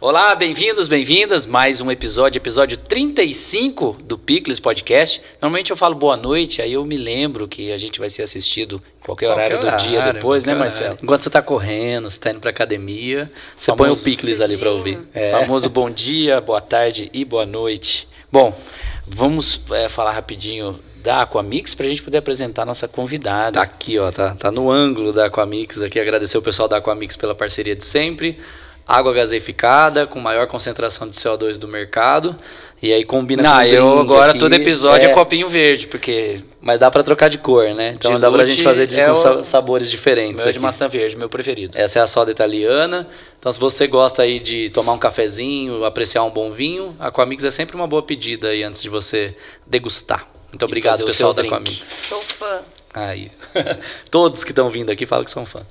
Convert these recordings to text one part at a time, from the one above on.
Olá, bem-vindos, bem-vindas. Mais um episódio, episódio 35 do Picles Podcast. Normalmente eu falo boa noite, aí eu me lembro que a gente vai ser assistido em qualquer, horário, Qualquer do dia horário, depois, né, qualquer Marcelo? horário. Enquanto você tá correndo, você tá indo pra academia, você Famoso põe o Picles ali cedinho. ouvir. É. Famoso bom dia, boa tarde e boa noite. Bom, vamos é, falar rapidinho da Aquamix para a gente poder apresentar a nossa convidada. Tá aqui, ó, tá, tá no ângulo da Aquamix aqui. Agradecer o pessoal da Aquamix pela parceria de sempre. Água gaseificada, com maior concentração de CO2 do mercado. E aí combina Não, com o eu agora aqui. todo episódio é, É, copinho verde, porque Mas dá pra trocar de cor, né? Então dá pra Dilute gente fazer de, é com o- sa- sabores diferentes. meu de aqui. maçã verde, meu preferido. Essa é a soda italiana. Então, se você gosta aí de tomar um cafezinho, apreciar um bom vinho, a Aquamix é sempre uma boa pedida aí antes de você degustar. Muito obrigado, pessoal da. Aquamix. Sou fã. Aí. Todos que estão vindo aqui falam que são fãs.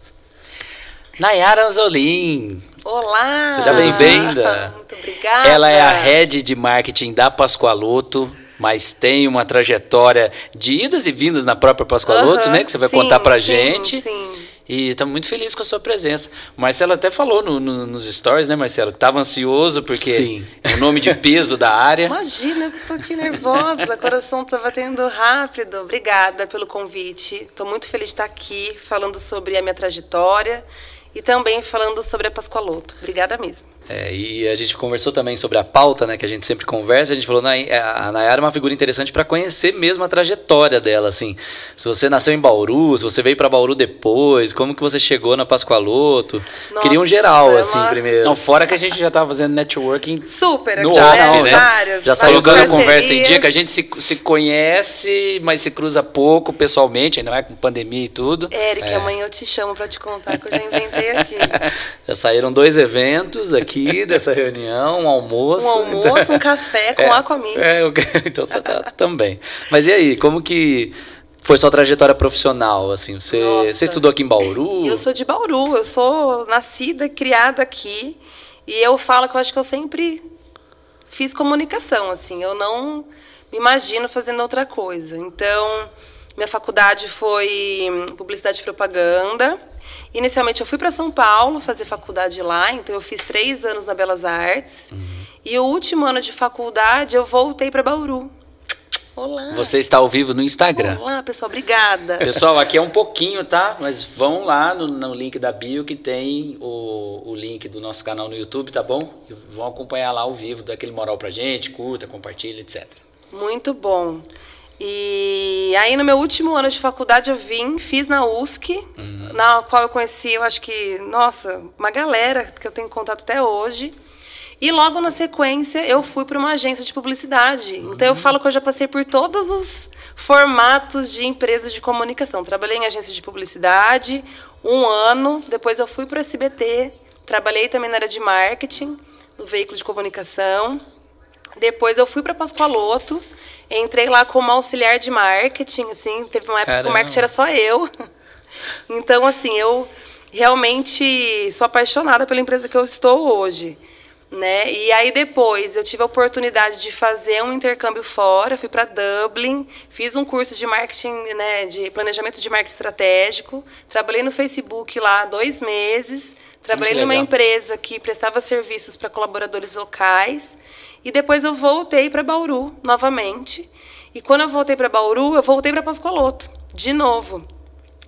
Nayara Anzolin. Olá! Seja bem-vinda. Muito obrigada. Ela é a head de marketing da Pascoaloto, mas tem uma trajetória de idas e vindas na própria Pascoaloto, Aham, né? Que você vai sim, contar pra sim, gente. Sim. E estamos muito felizes com a sua presença. O Marcelo até falou no- no- nos stories, né, Marcelo? Que estava ansioso porque Sim. é um nome de peso da área. Imagina, eu que tô aqui nervosa, o coração tá batendo rápido. Obrigada pelo convite. Tô muito feliz de estar aqui falando sobre a minha trajetória e também falando sobre a Pascoaloto. Obrigada mesmo. É, e a gente conversou também sobre a pauta, né? Que a gente sempre conversa. A gente falou, "Nay- a Nayara é uma figura interessante para conhecer mesmo a trajetória dela, assim. Se você nasceu em Bauru, se você veio para Bauru depois, como que você chegou na Pascoaloto. Nossa, Queria um geral, é assim, uma- primeiro. Então, fora que a gente já estava fazendo networking Super, no aqui, off, né? né? Várias, Já saiu parcerias. conversa em dia, que a gente se, se conhece, mas se cruza pouco pessoalmente, ainda mais com pandemia e tudo. Eric, É. amanhã eu te chamo para te contar que eu já inventei aqui. Já saíram dois eventos aqui dessa reunião, um almoço. Um almoço, um café com Aquamix. É, então tá, tá também. Mas e aí, como que foi sua trajetória profissional, assim? Você, Nossa. você estudou aqui em Bauru? Eu sou de Bauru, eu sou nascida e criada aqui. E eu falo que eu acho que eu sempre fiz comunicação, assim. Eu não me imagino fazendo outra coisa. Então, minha faculdade foi publicidade e propaganda. Inicialmente, eu fui para São Paulo fazer faculdade lá. Então, eu fiz três anos na Belas Artes. E o último ano de faculdade, eu voltei para Bauru. Olá. Você está ao vivo no Instagram. Olá, pessoal. Obrigada. Pessoal, aqui é um pouquinho, tá? Mas vão lá no, no link da bio que tem o, o link do nosso canal no YouTube, tá bom? E vão acompanhar lá ao vivo, dá aquele moral pra gente, curta, compartilha, etc. Muito bom. E aí, no meu último ano de faculdade, eu vim, fiz na USC, na qual eu conheci, eu acho que, nossa, uma galera que eu tenho contato até hoje. E logo na sequência, eu fui para uma agência de publicidade. Então, eu falo que eu já passei por todos os formatos de empresas de comunicação. Trabalhei em agência de publicidade um ano, depois eu fui para o SBT, trabalhei também na área de marketing, no veículo de comunicação. Depois eu fui para Pascoaloto, entrei lá como auxiliar de marketing, assim, teve uma época que Caramba. o marketing era só eu. Então, assim, eu realmente sou apaixonada pela empresa que eu estou hoje. Né? E aí depois eu tive a oportunidade de fazer um intercâmbio fora, fui para Dublin, fiz um curso de marketing, né, de planejamento de marketing estratégico, trabalhei no Facebook lá dois meses, trabalhei numa empresa que prestava serviços para colaboradores locais e depois eu voltei para Bauru novamente. E quando eu voltei para Bauru, eu voltei para Pascoaloto de novo.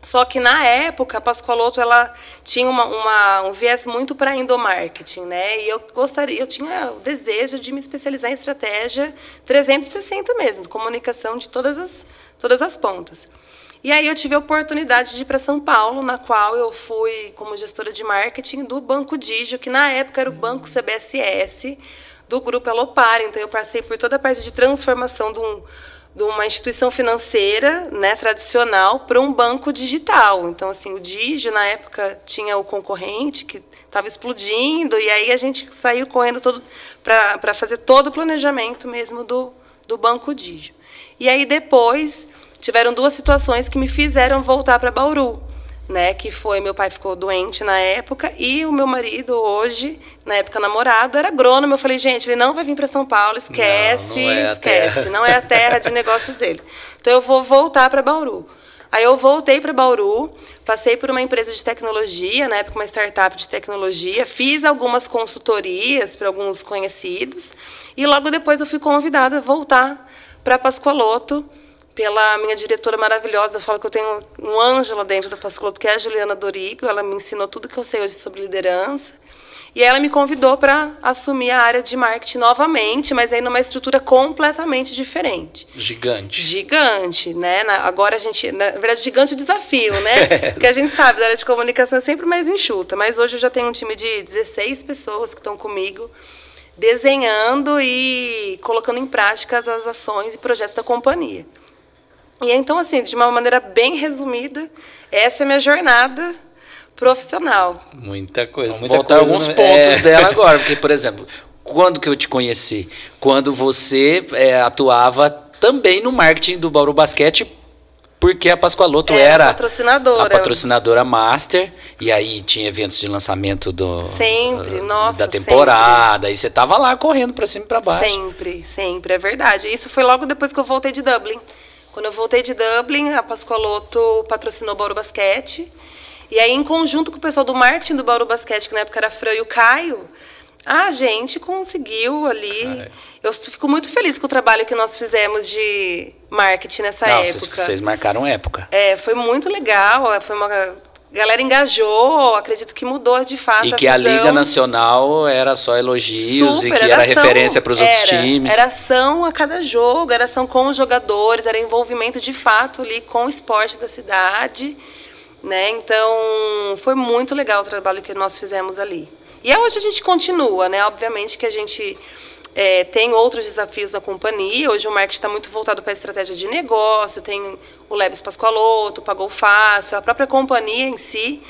Só que na época a Pascoaloto ela tinha uma, uma- um viés muito para endomarketing, né? E eu gostaria, eu tinha o desejo de me especializar em estratégia 360 mesmo, comunicação de todas as todas as pontas. E aí eu tive a oportunidade de ir para São Paulo, na qual eu fui como gestora de marketing do Banco Digio, que na época era o Banco CBSS do grupo Elopar. Então eu passei por toda a parte de transformação de um de uma instituição financeira né, tradicional para um banco digital. Então, assim, o Digio, na época, tinha o concorrente que estava explodindo, e aí a gente saiu correndo todo para fazer todo o planejamento mesmo do, do Banco Digio. E aí, depois, tiveram duas situações que me fizeram voltar para Bauru. Né, que foi meu pai ficou doente na época e o meu marido hoje, na época namorado, era agrônomo. Eu falei, gente, ele não vai vir para São Paulo, esquece, Não, não é esquece, não é a terra de negócios dele. Então eu vou voltar para Bauru. Aí eu voltei para Bauru, passei por uma empresa de tecnologia, na época uma startup de tecnologia, fiz algumas consultorias para alguns conhecidos e logo depois eu fui convidada a voltar para Pascoaloto pela minha diretora maravilhosa. Eu falo que eu tenho um anjo lá dentro da Pascoaloto, que é a Juliana Dorigo. Ela me ensinou tudo que eu sei hoje sobre liderança. E ela me convidou para assumir a área de marketing novamente, mas aí numa estrutura completamente diferente. Gigante. Gigante, né? Na, agora a gente, na verdade, gigante desafio, né? Porque a gente sabe, da área de comunicação é sempre mais enxuta, mas hoje eu já tenho um time de 16 pessoas que estão comigo desenhando e colocando em prática as ações e projetos da companhia. E então, assim, de uma maneira bem resumida, essa é a minha jornada profissional. Muita coisa. Vamos muita voltar coisa alguns no- pontos é. dela agora, porque, por exemplo, quando que eu te conheci? Quando você é, atuava também no marketing do Bauru Basquete, porque a Pascoaloto Era era patrocinadora. a patrocinadora master, e aí tinha eventos de lançamento do Sempre, nossa, da temporada, e você tava lá correndo para cima e para baixo. Sempre, sempre, é verdade. Isso foi logo depois que eu voltei de Dublin. Quando eu voltei de Dublin, a Pascoaloto patrocinou o Bauru Basquete. E aí, em conjunto com o pessoal do marketing do Bauru Basquete, que na época era a Fran e o Caio, a gente conseguiu ali. Eu fico muito feliz com o trabalho que nós fizemos de marketing nessa Não, vocês, época. vocês marcaram época. É, foi muito legal. Foi uma a galera engajou. Acredito que mudou de fato E a que a visão. Liga Nacional era só elogios Super, e que era, ação. referência para os outros Era, times. Era ação a cada jogo, era ação com os jogadores, era envolvimento de fato ali com o esporte da cidade. Né? Então, foi muito legal o trabalho que nós fizemos ali. E hoje a gente continua, né? Obviamente que a gente é, tem outros desafios na companhia. Hoje o marketing está muito voltado para a estratégia de negócio, tem o Lebes Pascoaloto, Pagou Fácil, a própria companhia em si.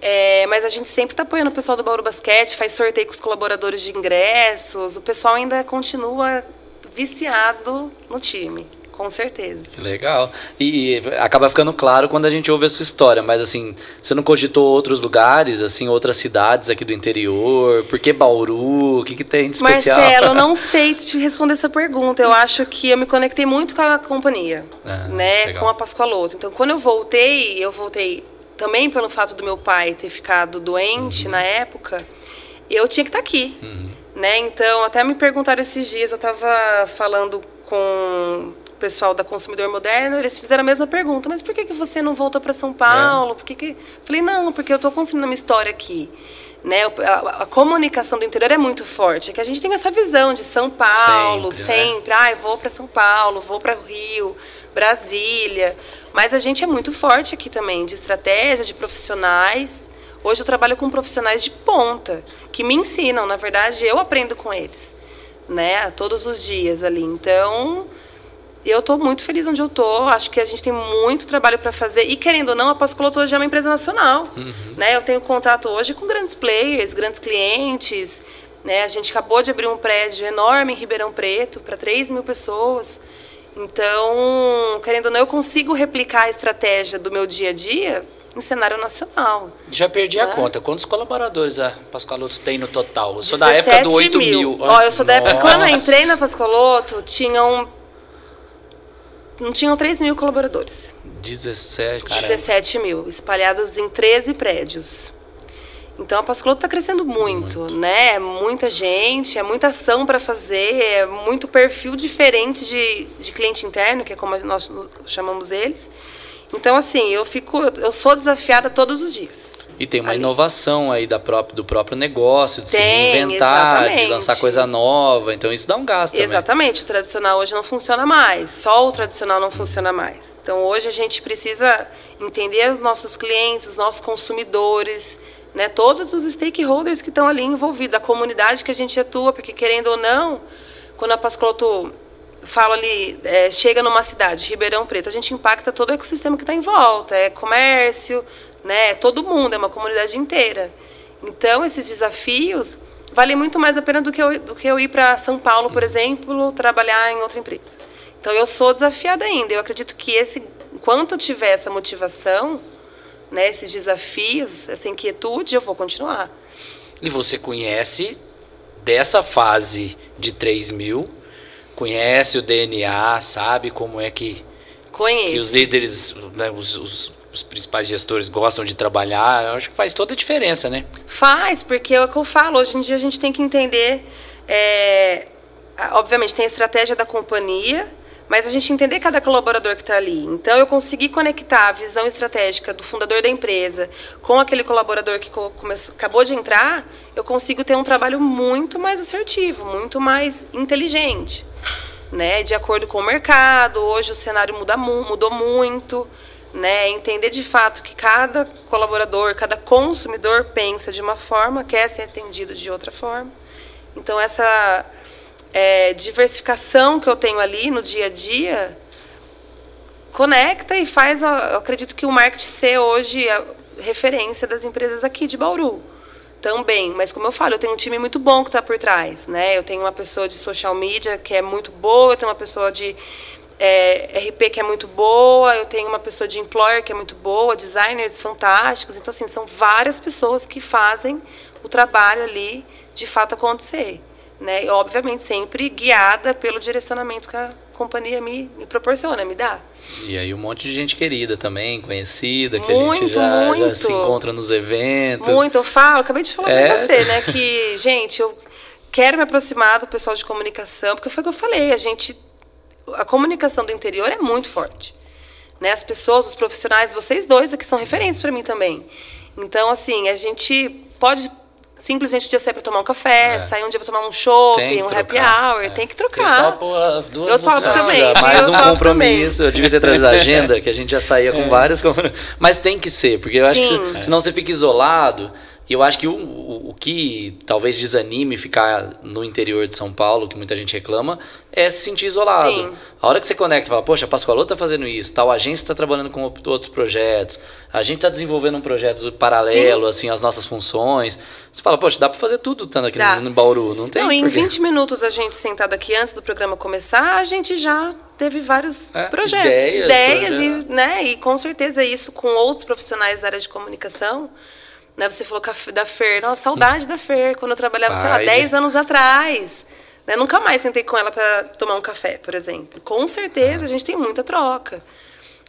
É, mas a gente sempre está apoiando o pessoal do Bauru Basquete, faz sorteio com os colaboradores de ingressos. O pessoal ainda continua viciado no time, com certeza. Que Legal. E, e acaba ficando claro quando a gente ouve a sua história, mas assim, você não cogitou outros lugares, assim, outras cidades aqui do interior? Por que Bauru? O que, que tem de especial? Marcelo, eu não sei te responder essa pergunta. Eu acho que eu me conectei muito com a companhia, Ah, né? legal. Com a Pascoaloto. Então, quando eu voltei, eu voltei também pelo fato do meu pai ter ficado doente Uhum. na época. Eu tinha que estar aqui, né? Então, até me perguntaram esses dias. Eu estava falando com pessoal da Consumidor Moderno. Eles fizeram a mesma pergunta. Mas por que que você não voltou para São Paulo? Por que que... Falei não, porque eu estou construindo uma história aqui. Né, a, a comunicação do interior é muito forte. É que a gente tem essa visão de São Paulo, Sempre, né? sempre. Ah, eu vou para São Paulo, vou para Rio, Brasília. Mas a gente é muito forte aqui também, de estratégia, de profissionais. Hoje eu trabalho com profissionais de ponta, que me ensinam. Na verdade, eu aprendo com eles, né? Todos os dias ali. Então, eu estou muito feliz onde eu estou. Acho que a gente tem muito trabalho para fazer. E querendo ou não, a Pascoloto hoje é uma empresa nacional. Né? Eu tenho contato hoje com grandes players, grandes clientes. Né? A gente acabou de abrir um prédio enorme em Ribeirão Preto para 3 mil pessoas. Então, querendo ou não, eu consigo replicar a estratégia do meu dia a dia em cenário nacional. Já perdi a Né? conta. Quantos colaboradores a Pascoaloto tem no total? Eu sou da época do 8 mil. Ó, eu sou da época. Quando eu entrei na Pascoloto, tinham. Não tinham 3 mil colaboradores. 17. 17 mil, espalhados em 13 prédios. Então a Pascoloto está crescendo muito, né? É muita gente, é muita ação para fazer, é muito perfil diferente de, de cliente interno, que é como nós chamamos eles. Então, assim, eu fico. Eu sou desafiada todos os dias. E tem uma Ali. inovação aí da própria, do próprio negócio, de se Tem, reinventar, de exatamente. lançar coisa nova. Então isso dá um gasto também. Exatamente, o tradicional hoje não funciona mais, só o tradicional não funciona mais. Então hoje a gente precisa entender os nossos clientes, os nossos consumidores, né, todos os stakeholders que estão ali envolvidos, a comunidade que a gente atua, porque querendo ou não, quando a Pascoloto fala ali, é, chega numa cidade, Ribeirão Preto, a gente impacta todo o ecossistema que está em volta, é comércio, né, todo mundo, é uma comunidade inteira. Então esses desafios valem muito mais a pena do que eu, do que eu ir para São Paulo, por exemplo, trabalhar em outra empresa. Então eu sou desafiada ainda. Eu acredito que esse, enquanto tiver essa motivação, né, esses desafios, essa inquietude, eu vou continuar. E você conhece dessa fase de 3 mil, conhece o DNA, sabe como é que Conheço. que os líderes, né, os, os- os principais gestores gostam de trabalhar, eu acho que faz toda a diferença, né? Faz, porque é o que eu falo, hoje em dia a gente tem que entender. é, obviamente, tem a estratégia da companhia, mas a gente entender cada colaborador que está ali. Então, eu consegui conectar a visão estratégica do fundador da empresa com aquele colaborador que co- começou- acabou de entrar, eu consigo ter um trabalho muito mais assertivo, muito mais inteligente. Né, de acordo com o mercado, hoje o cenário muda, mu- mudou muito né? Entender de fato que cada colaborador, cada consumidor pensa de uma forma, quer ser atendido de outra forma. Então essa é, diversificação que eu tenho ali no dia a dia conecta e faz, eu acredito que o marketing ser hoje a referência das empresas aqui de Bauru também. Mas como eu falo, eu tenho um time muito bom que está por trás, né? Eu tenho uma pessoa de social media que é muito boa, eu tenho uma pessoa de é, RP que é muito boa, eu tenho uma pessoa de employer que é muito boa, designers fantásticos. Então, assim, são várias pessoas que fazem o trabalho ali de fato acontecer. Né? E, obviamente, sempre guiada pelo direcionamento que a companhia me, me proporciona, me dá. E aí um monte de gente querida também, conhecida, que a Muito, gente já, já se encontra nos eventos. Muito, eu falo, acabei de falar É. pra você, né? Que, gente, eu quero me aproximar do pessoal de comunicação, porque foi o que eu falei, a gente. A comunicação do interior é muito forte. Né? As pessoas, os profissionais, vocês dois aqui são referentes para mim também. Então, assim, a gente pode simplesmente um dia sair para tomar um café, sair um dia para tomar um que um happy hour, é. tem que Eu trocar. topo as duas Eu topo opções. também. Nossa, mais eu um compromisso. Eu devia ter trazido a agenda, que a gente já saía É. com vários compromissos. Mas tem que ser, porque eu acho que Sim. se- senão você fica isolado. E eu acho que o, o, o que talvez desanime ficar no interior de São Paulo, que muita gente reclama, é se sentir isolado. Sim. A hora que você conecta e fala, poxa, a Pascoalô tá fazendo isso, tal agência está trabalhando com outros projetos, a gente está desenvolvendo um projeto paralelo, assim, às nossas funções. Você fala, poxa, dá para fazer tudo estando aqui Dá. no, Bauru, não tem Não, em porquê. 20 minutos a gente sentado aqui antes do programa começar, a gente já teve vários É, projetos, ideias, ideias, e, né, e com certeza isso com outros profissionais da área de comunicação. Né, você falou da Fer, nossa, saudade da Fer, quando eu trabalhava, sei lá, Vai, 10 né? anos atrás. Né, nunca mais sentei com ela para tomar um café, por exemplo. Com certeza a gente tem muita troca.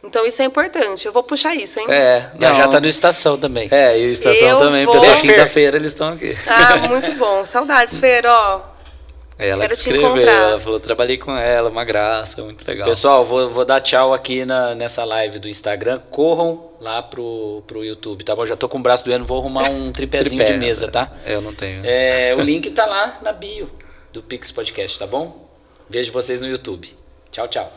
Então isso é importante. Eu vou puxar isso, hein? É, Já, já não. tá no estação também. É, e o Estação Eu também. vou- Pessoal, Fer. quinta-feira eles estão aqui. Ah, muito bom. Saudades, Fer, ó. Ela Quero escreveu, ela falou, trabalhei com ela, uma graça, muito legal. Pessoal, vou, vou dar tchau aqui na, nessa live do Instagram. Corram lá pro, pro YouTube, tá bom? Já tô com o braço doendo, vou arrumar um tripézinho Tripé, de mesa, tá? Eu não tenho. É, o link tá lá na bio do Pix Podcast, tá bom? Vejo vocês no YouTube. Tchau, tchau.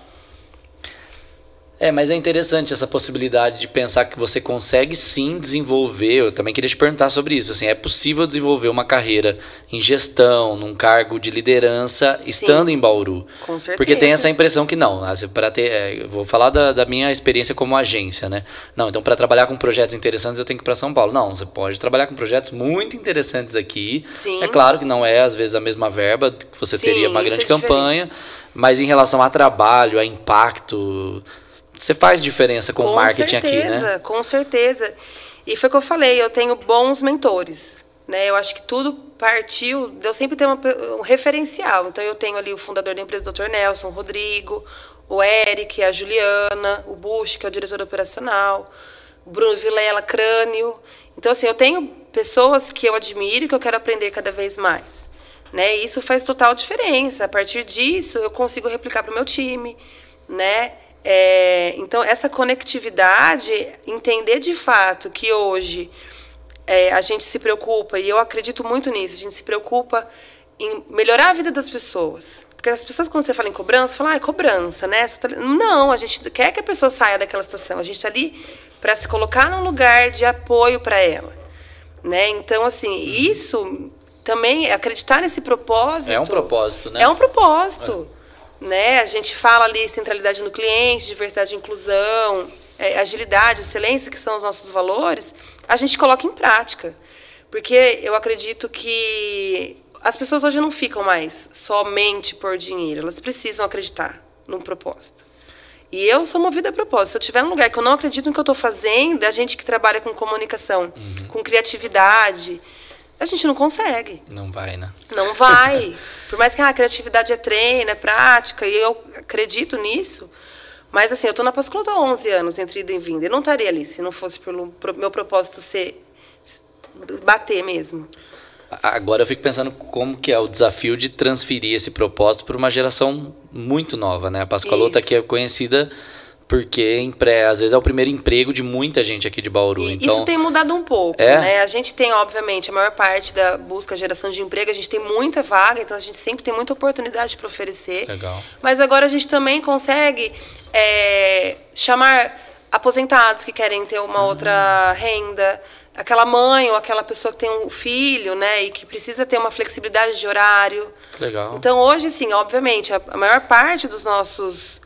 É, mas é interessante essa possibilidade de pensar que você consegue sim desenvolver. Eu também queria te perguntar sobre isso. Assim, é possível desenvolver uma carreira em gestão, num cargo de liderança, estando em Bauru. Com certeza. Porque tem essa impressão que não. Para ter, é, vou falar da, da minha experiência como agência, né? Não, então para trabalhar com projetos interessantes eu tenho que ir para São Paulo. Não, você pode trabalhar com projetos muito interessantes aqui. Sim. É claro que não é às vezes a mesma verba que você Sim, teria uma isso grande é campanha, mas em relação a trabalho, a impacto, você faz diferença com, o marketing aqui, certeza, né? Com certeza. E foi o que eu falei, eu tenho bons mentores. Né? Eu acho que tudo partiu eu sempre ter uma um referencial. Então, eu tenho ali o fundador da empresa, o Dr. Nelson, o Rodrigo, o Eric, a Juliana, o Bush, que é o diretor operacional, o Bruno Vilela, Crânio. Então, assim, eu tenho pessoas que eu admiro e que eu quero aprender cada vez mais. Né? E isso faz total diferença. A partir disso, eu consigo replicar para o meu time, né? É, então, essa conectividade, entender de fato que hoje é, a gente se preocupa, e eu acredito muito nisso, a gente se preocupa em melhorar a vida das pessoas. Porque as pessoas, quando você fala em cobrança, falam, ah, é cobrança, né? Tá Não, a gente quer que a pessoa saia daquela situação. A gente está ali para se colocar num lugar de apoio para ela. Né? Então, assim, isso também, acreditar nesse propósito. É um propósito, né? É um propósito. Né? A gente fala ali centralidade no cliente, diversidade e inclusão, é, agilidade, excelência, que são os nossos valores, a gente coloca em prática. Porque eu acredito que as pessoas hoje não ficam mais somente por dinheiro, elas precisam acreditar num propósito. E eu sou movida a propósito. Se eu estiver num lugar que eu não acredito no que eu estou fazendo, a gente que trabalha com comunicação, com criatividade, a gente não consegue. Não vai, né? Não vai. Por mais que ah, a criatividade é treino, é prática, e eu acredito nisso, Mas assim, eu estou na Pascoaloto há 11 anos, entre ida e vinda. Eu não estaria ali se não fosse pelo meu propósito ser bater mesmo. Agora eu fico pensando como que é o desafio de transferir esse propósito para uma geração muito nova, né? A Pascoaloto aqui é conhecida porque às vezes é o primeiro emprego de muita gente aqui de Bauru. E então... Isso tem mudado um pouco, é? né? A gente tem, obviamente, a maior parte da busca geração de emprego, a gente tem muita vaga, então a gente sempre tem muita oportunidade para oferecer. Legal. Mas agora a gente também consegue é, chamar aposentados que querem ter uma hum. outra renda, aquela mãe ou aquela pessoa que tem um filho, né, e que precisa ter uma flexibilidade de horário. Legal. Então hoje, sim, obviamente, a maior parte dos nossos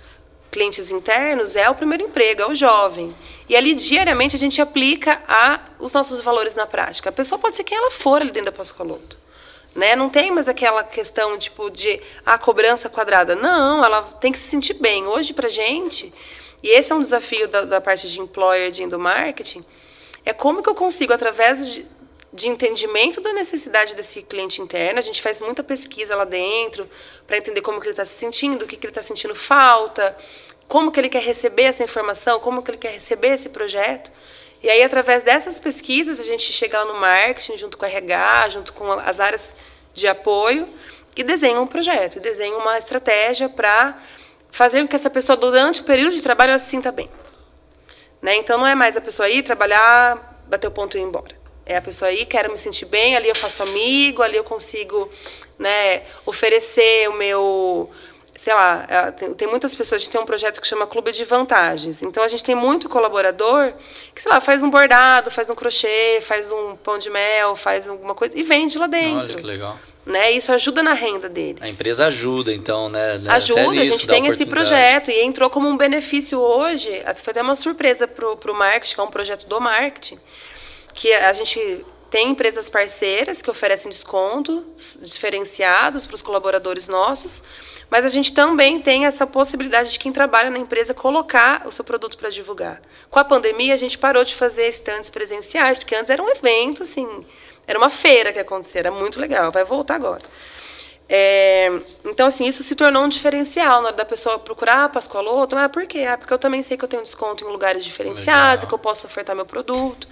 clientes internos é o primeiro emprego, é o jovem. E ali, diariamente, a gente aplica a, os nossos valores na prática. A pessoa pode ser quem ela for ali dentro da Pascoaloto. Né? Não tem mais aquela questão tipo de a ah, cobrança quadrada. Não, ela tem que se sentir bem. Hoje, para gente, e esse é um desafio da, da parte de employer, de endomarketing, é como que eu consigo, através de, de entendimento da necessidade desse cliente interno. A gente faz muita pesquisa lá dentro para entender como que ele está se sentindo, o que, que ele está sentindo falta, como que ele quer receber essa informação, como que ele quer receber esse projeto. E aí, através dessas pesquisas, a gente chega lá no marketing, junto com a RH, junto com as áreas de apoio, e desenha um projeto, e desenha uma estratégia para fazer com que essa pessoa, durante o período de trabalho, ela se sinta bem. Né? Então, não é mais a pessoa ir trabalhar, bater o ponto e ir embora. É a pessoa aí, quero me sentir bem, ali eu faço amigo, ali eu consigo né, oferecer o meu. Sei lá, é, tem, tem, muitas pessoas, a gente tem um projeto que chama Clube de Vantagens. Então a gente tem muito colaborador que, sei lá, faz um bordado, faz um crochê, faz um pão de mel, faz alguma coisa e vende lá dentro. Olha que legal. Né? Isso ajuda na renda dele. A empresa ajuda, então, né? né ajuda, a gente tem esse projeto e entrou como um benefício hoje. Foi até uma surpresa para o marketing, que é um projeto do marketing que a gente tem empresas parceiras que oferecem descontos diferenciados para os colaboradores nossos, mas a gente também tem essa possibilidade de quem trabalha na empresa colocar o seu produto para divulgar. Com a pandemia, a gente parou de fazer estantes presenciais, porque antes era um evento, assim, era uma feira que acontecia, era muito legal, vai voltar agora. É, então, assim, isso se tornou um diferencial na hora da pessoa procurar a Pascoaloto. Ah, por quê? Ah, porque eu também sei que eu tenho desconto em lugares diferenciados, legal. que eu posso ofertar meu produto.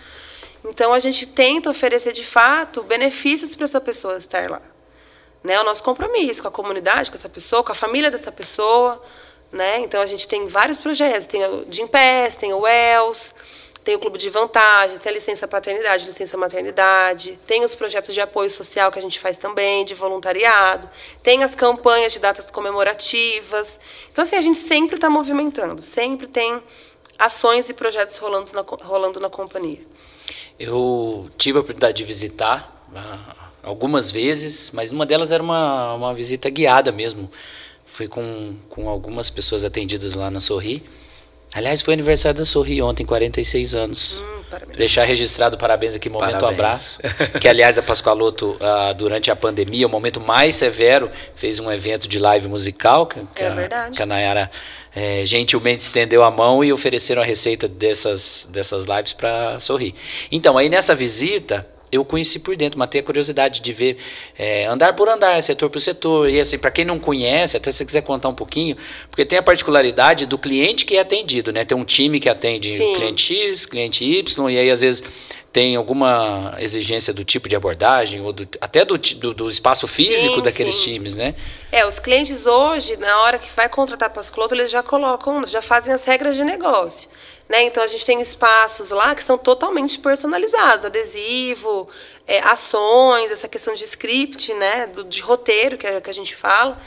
Então a gente tenta oferecer de fato benefícios para essa pessoa estar lá. Né? O nosso compromisso com a comunidade, com essa pessoa, com a família dessa pessoa. Né? Então a gente tem vários projetos, tem o Gimpass, tem o Wells, tem o Clube de Vantagens, tem a licença paternidade, licença maternidade, tem os projetos de apoio social que a gente faz também, de voluntariado, tem as campanhas de datas comemorativas. Então, assim, a gente sempre está movimentando, sempre tem ações e projetos rolando na, rolando na companhia. Eu tive a oportunidade de visitar uh, algumas vezes, mas uma delas era uma, uma visita guiada mesmo. Fui com, com algumas pessoas atendidas lá na Sorri. Aliás, foi aniversário da Sorri ontem, 46 anos. Hum, Deixar registrado parabéns aqui, momento parabéns. abraço. que, aliás, a Pascoaloto, uh, durante a pandemia, o momento mais severo, fez um evento de live musical. Que, que é a, verdade. Que a Nayara é, gentilmente estendeu a mão e ofereceram a receita dessas, dessas lives para sorrir. Então, aí nessa visita, eu conheci por dentro, matei a curiosidade de ver, é, andar por andar, setor por setor. E assim, para quem não conhece, até se você quiser contar um pouquinho, porque tem a particularidade do cliente que é atendido, né? Tem um time que atende Sim. cliente X, cliente Y, e aí às vezes tem alguma exigência do tipo de abordagem ou do, até do, do, do, espaço físico sim, daqueles sim. times, né? É, os clientes hoje, na hora que vai contratar para Pascoloto, eles já colocam, já fazem as regras de negócio. Né? Então a gente tem espaços lá que são totalmente personalizados, adesivo, é, ações, essa questão de script, né? Do, de roteiro que, que a gente fala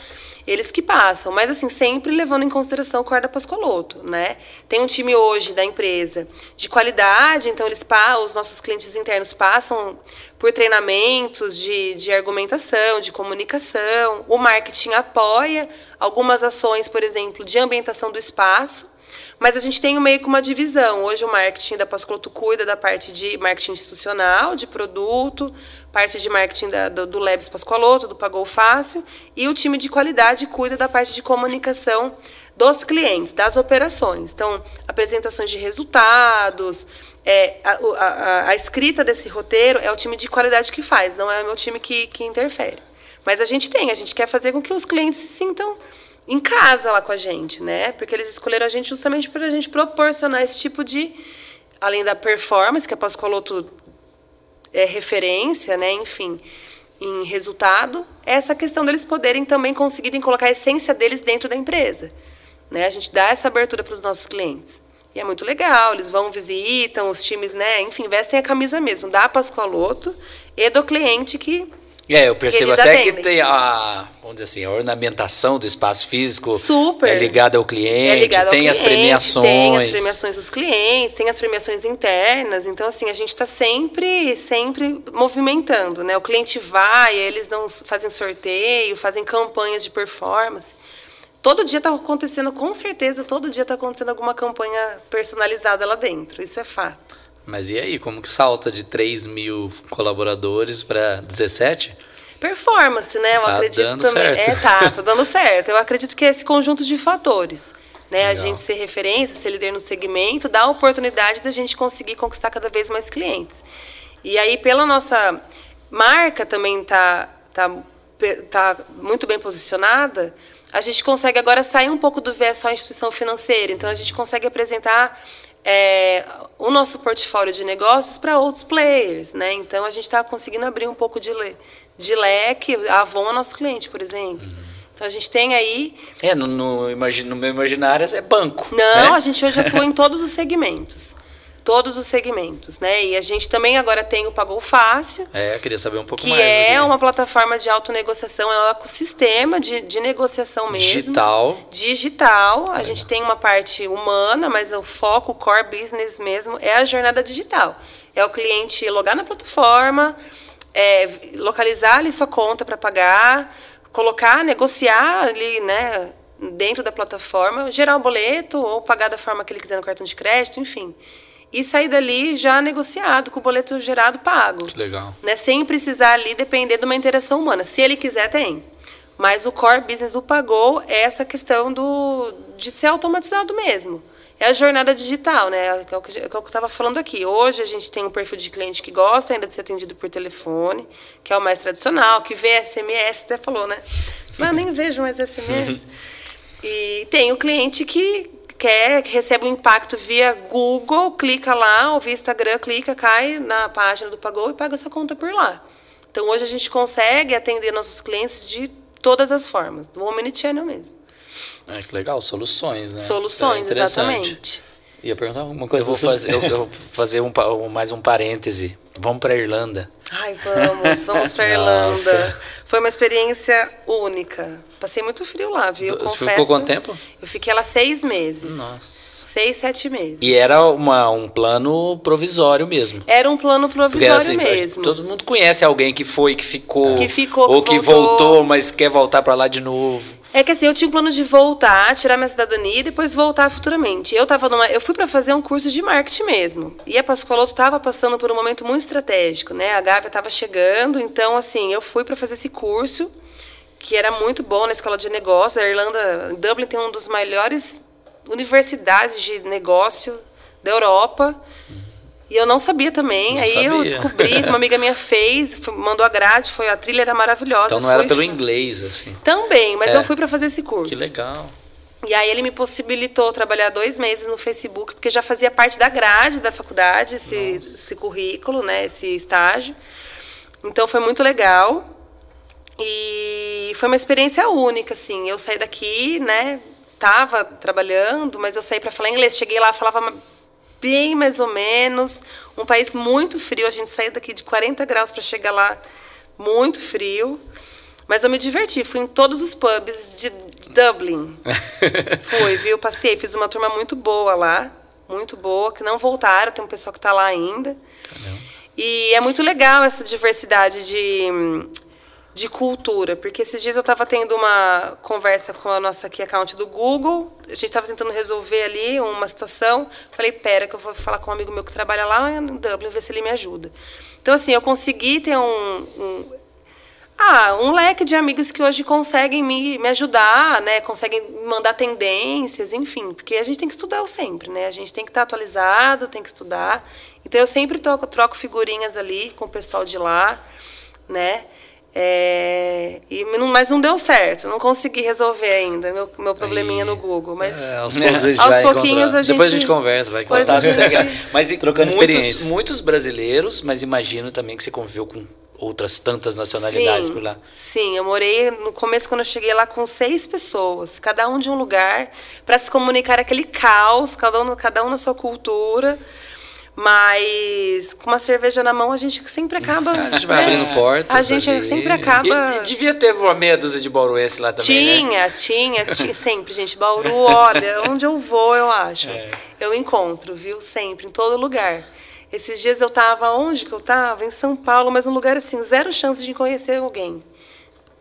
eles que passam, mas assim, sempre levando em consideração o Corda Pascoloto, né? Tem um time hoje da empresa de qualidade, então eles os nossos clientes internos passam por treinamentos de, de argumentação, de comunicação. O marketing apoia algumas ações, por exemplo, de ambientação do espaço, mas a gente tem meio que uma divisão. Hoje o marketing da Pascoloto cuida da parte de marketing institucional, de produto, parte de marketing da, do, do Labs Pascoaloto, do Pagou Fácil, e o time de qualidade cuida da parte de comunicação dos clientes, das operações. Então, apresentações de resultados, é, a, a, a, escrita desse roteiro é o time de qualidade que faz, não é o meu time que, que interfere. Mas a gente tem, a gente quer fazer com que os clientes se sintam em casa lá com a gente, né? Porque eles escolheram a gente justamente para a gente proporcionar esse tipo de, além da performance que a Pascoaloto é referência, né? Enfim, em resultado, essa questão deles poderem também conseguirem colocar a essência deles dentro da empresa, né? A gente dá essa abertura para os nossos clientes. E é muito legal, eles vão, visitam, os times, né? Enfim, vestem a camisa mesmo, da Pascoaloto e do cliente que é, eu percebo até atendem. que tem a, vamos dizer assim, a ornamentação do espaço físico Super. é ligada ao cliente, é ao tem cliente, as premiações. Tem as premiações dos clientes, tem as premiações internas. Então, assim, a gente está sempre, sempre movimentando, né? O cliente vai, eles não fazem sorteio, fazem campanhas de performance. Todo dia está acontecendo, com certeza, todo dia está acontecendo alguma campanha personalizada lá dentro. Isso é fato. Mas e aí, como que salta de 3 mil colaboradores para 17? Performance, né? Eu tá acredito dando também. Certo. É, tá, tá dando certo. Eu acredito que é esse conjunto de fatores. Né? A gente ser referência, ser líder no segmento, dá a oportunidade da gente conseguir conquistar cada vez mais clientes. E aí, pela nossa marca também tá, tá, tá muito bem posicionada, a gente consegue agora sair um pouco do viés só instituição financeira. Então, a gente consegue apresentar é, o nosso portfólio de negócios para outros players, né? Então a gente está conseguindo abrir um pouco de, le, de leque. A Avon é nosso cliente, por exemplo. Uhum. Então a gente tem aí. É, no, no, no meu imaginário é banco. Não, né? a gente hoje atua em todos os segmentos todos os segmentos, né? E a gente também agora tem o Pagou Fácil. É, queria saber um pouco que mais. Que é uma plataforma de autonegociação, é um ecossistema de, de negociação mesmo. Digital. Digital. A é. gente tem uma parte humana, mas o foco, o core business mesmo, é a jornada digital. É o cliente logar na plataforma, é, localizar ali sua conta para pagar, colocar, negociar ali, né? Dentro da plataforma, gerar o um boleto ou pagar da forma que ele quiser no cartão de crédito, enfim e sair dali já negociado, com o boleto gerado pago. Que legal. Né? Sem precisar ali depender de uma interação humana. Se ele quiser, tem. Mas o core business do Pagou é essa questão do, de ser automatizado mesmo. É a jornada digital, né? É o que, é eu estava falando aqui. Hoje a gente tem um perfil de cliente que gosta ainda de ser atendido por telefone, que é o mais tradicional, que vê SMS, até falou, né? Você fala, nem vejo mais SMS. e tem o cliente que quer, que recebe um impacto via Google, clica lá, ou via Instagram, clica, cai na página do Pagou e paga sua conta por lá. Então, hoje a gente consegue atender nossos clientes de todas as formas, do Omnichannel mesmo. É, que legal, soluções, né? Soluções, é exatamente. Ia perguntar alguma coisa. Eu vou fazer, eu, eu vou fazer um, mais um parêntese. Vamos para Irlanda. Ai, vamos, vamos para Irlanda. Foi uma experiência única. Passei muito frio lá, viu? Você Confesso, ficou quanto tempo? Eu fiquei lá seis meses. Nossa. Seis, sete meses. E era uma, um plano provisório mesmo. Era um plano provisório assim, mesmo. Todo mundo conhece alguém que foi, que ficou. Que ficou, Ou que voltou, voltou mas quer voltar para lá de novo. É que assim, eu tinha um plano de voltar, tirar minha cidadania e depois voltar futuramente. Eu tava numa, eu fui para fazer um curso de marketing mesmo. E a Pascoaloto estava passando por um momento muito estratégico, né? A Gávea estava chegando, então assim, eu fui para fazer esse curso, que era muito bom na escola de negócios. A Irlanda, Dublin tem um dos melhores universidades de negócio da Europa. E eu não sabia também. Não aí sabia. eu descobri, uma amiga minha fez, mandou a grade, foi a trilha era maravilhosa. Então não era pelo inglês, assim. Também, mas É. eu fui para fazer esse curso. Que legal. E aí ele me possibilitou trabalhar dois meses no Facebook, porque já fazia parte da grade da faculdade, esse, esse currículo, né, esse estágio. Então foi muito legal. E foi uma experiência única, assim. Eu saí daqui, né, tava trabalhando, mas eu saí para falar inglês. Cheguei lá, falava bem mais ou menos. Um país muito frio. A gente saiu daqui de 40 graus para chegar lá, muito frio. Mas eu me diverti. Fui em todos os pubs de Dublin. Fui, viu? Passei, fiz uma turma muito boa lá. Muito boa, que não voltaram. Tem um pessoal que está lá ainda. E é muito legal essa diversidade de, de cultura, porque esses dias eu estava tendo uma conversa com a nossa key account do Google, a gente estava tentando resolver ali uma situação, falei, pera que eu vou falar com um amigo meu que trabalha lá em Dublin, ver se ele me ajuda. Então, assim, eu consegui ter um, um ah, um leque de amigos que hoje conseguem me, me ajudar, né? Conseguem mandar tendências, enfim. Porque a gente tem que estudar sempre, né? A gente tem que estar atualizado, tem que estudar. Então, eu sempre troco, troco figurinhas ali com o pessoal de lá, né? É, e, não, mas não deu certo, não consegui resolver ainda meu, meu probleminha Aí. no Google. Mas É, aos poucos a gente aos pouquinhos a gente. Depois a gente conversa, vai contar. gente- Mas Trocando muitos, experiência. muitos brasileiros, mas imagino também que você conviveu com outras tantas nacionalidades sim, por lá. Sim, eu morei no começo quando eu cheguei lá com seis pessoas, cada um de um lugar, para se comunicar aquele caos, cada um, cada um na sua cultura. Mas com uma cerveja na mão a gente sempre acaba. A gente vai né? abrindo portas A gente ali. sempre acaba. E, devia ter uma meia dúzia de bauruense lá também, né? Tinha, tinha, tinha, sempre, gente. Bauru, olha, onde eu vou, eu acho. É. Eu encontro, viu? Sempre, em todo lugar. Esses dias eu tava, onde que eu tava? Em São Paulo, mas um lugar assim, zero chance de conhecer alguém.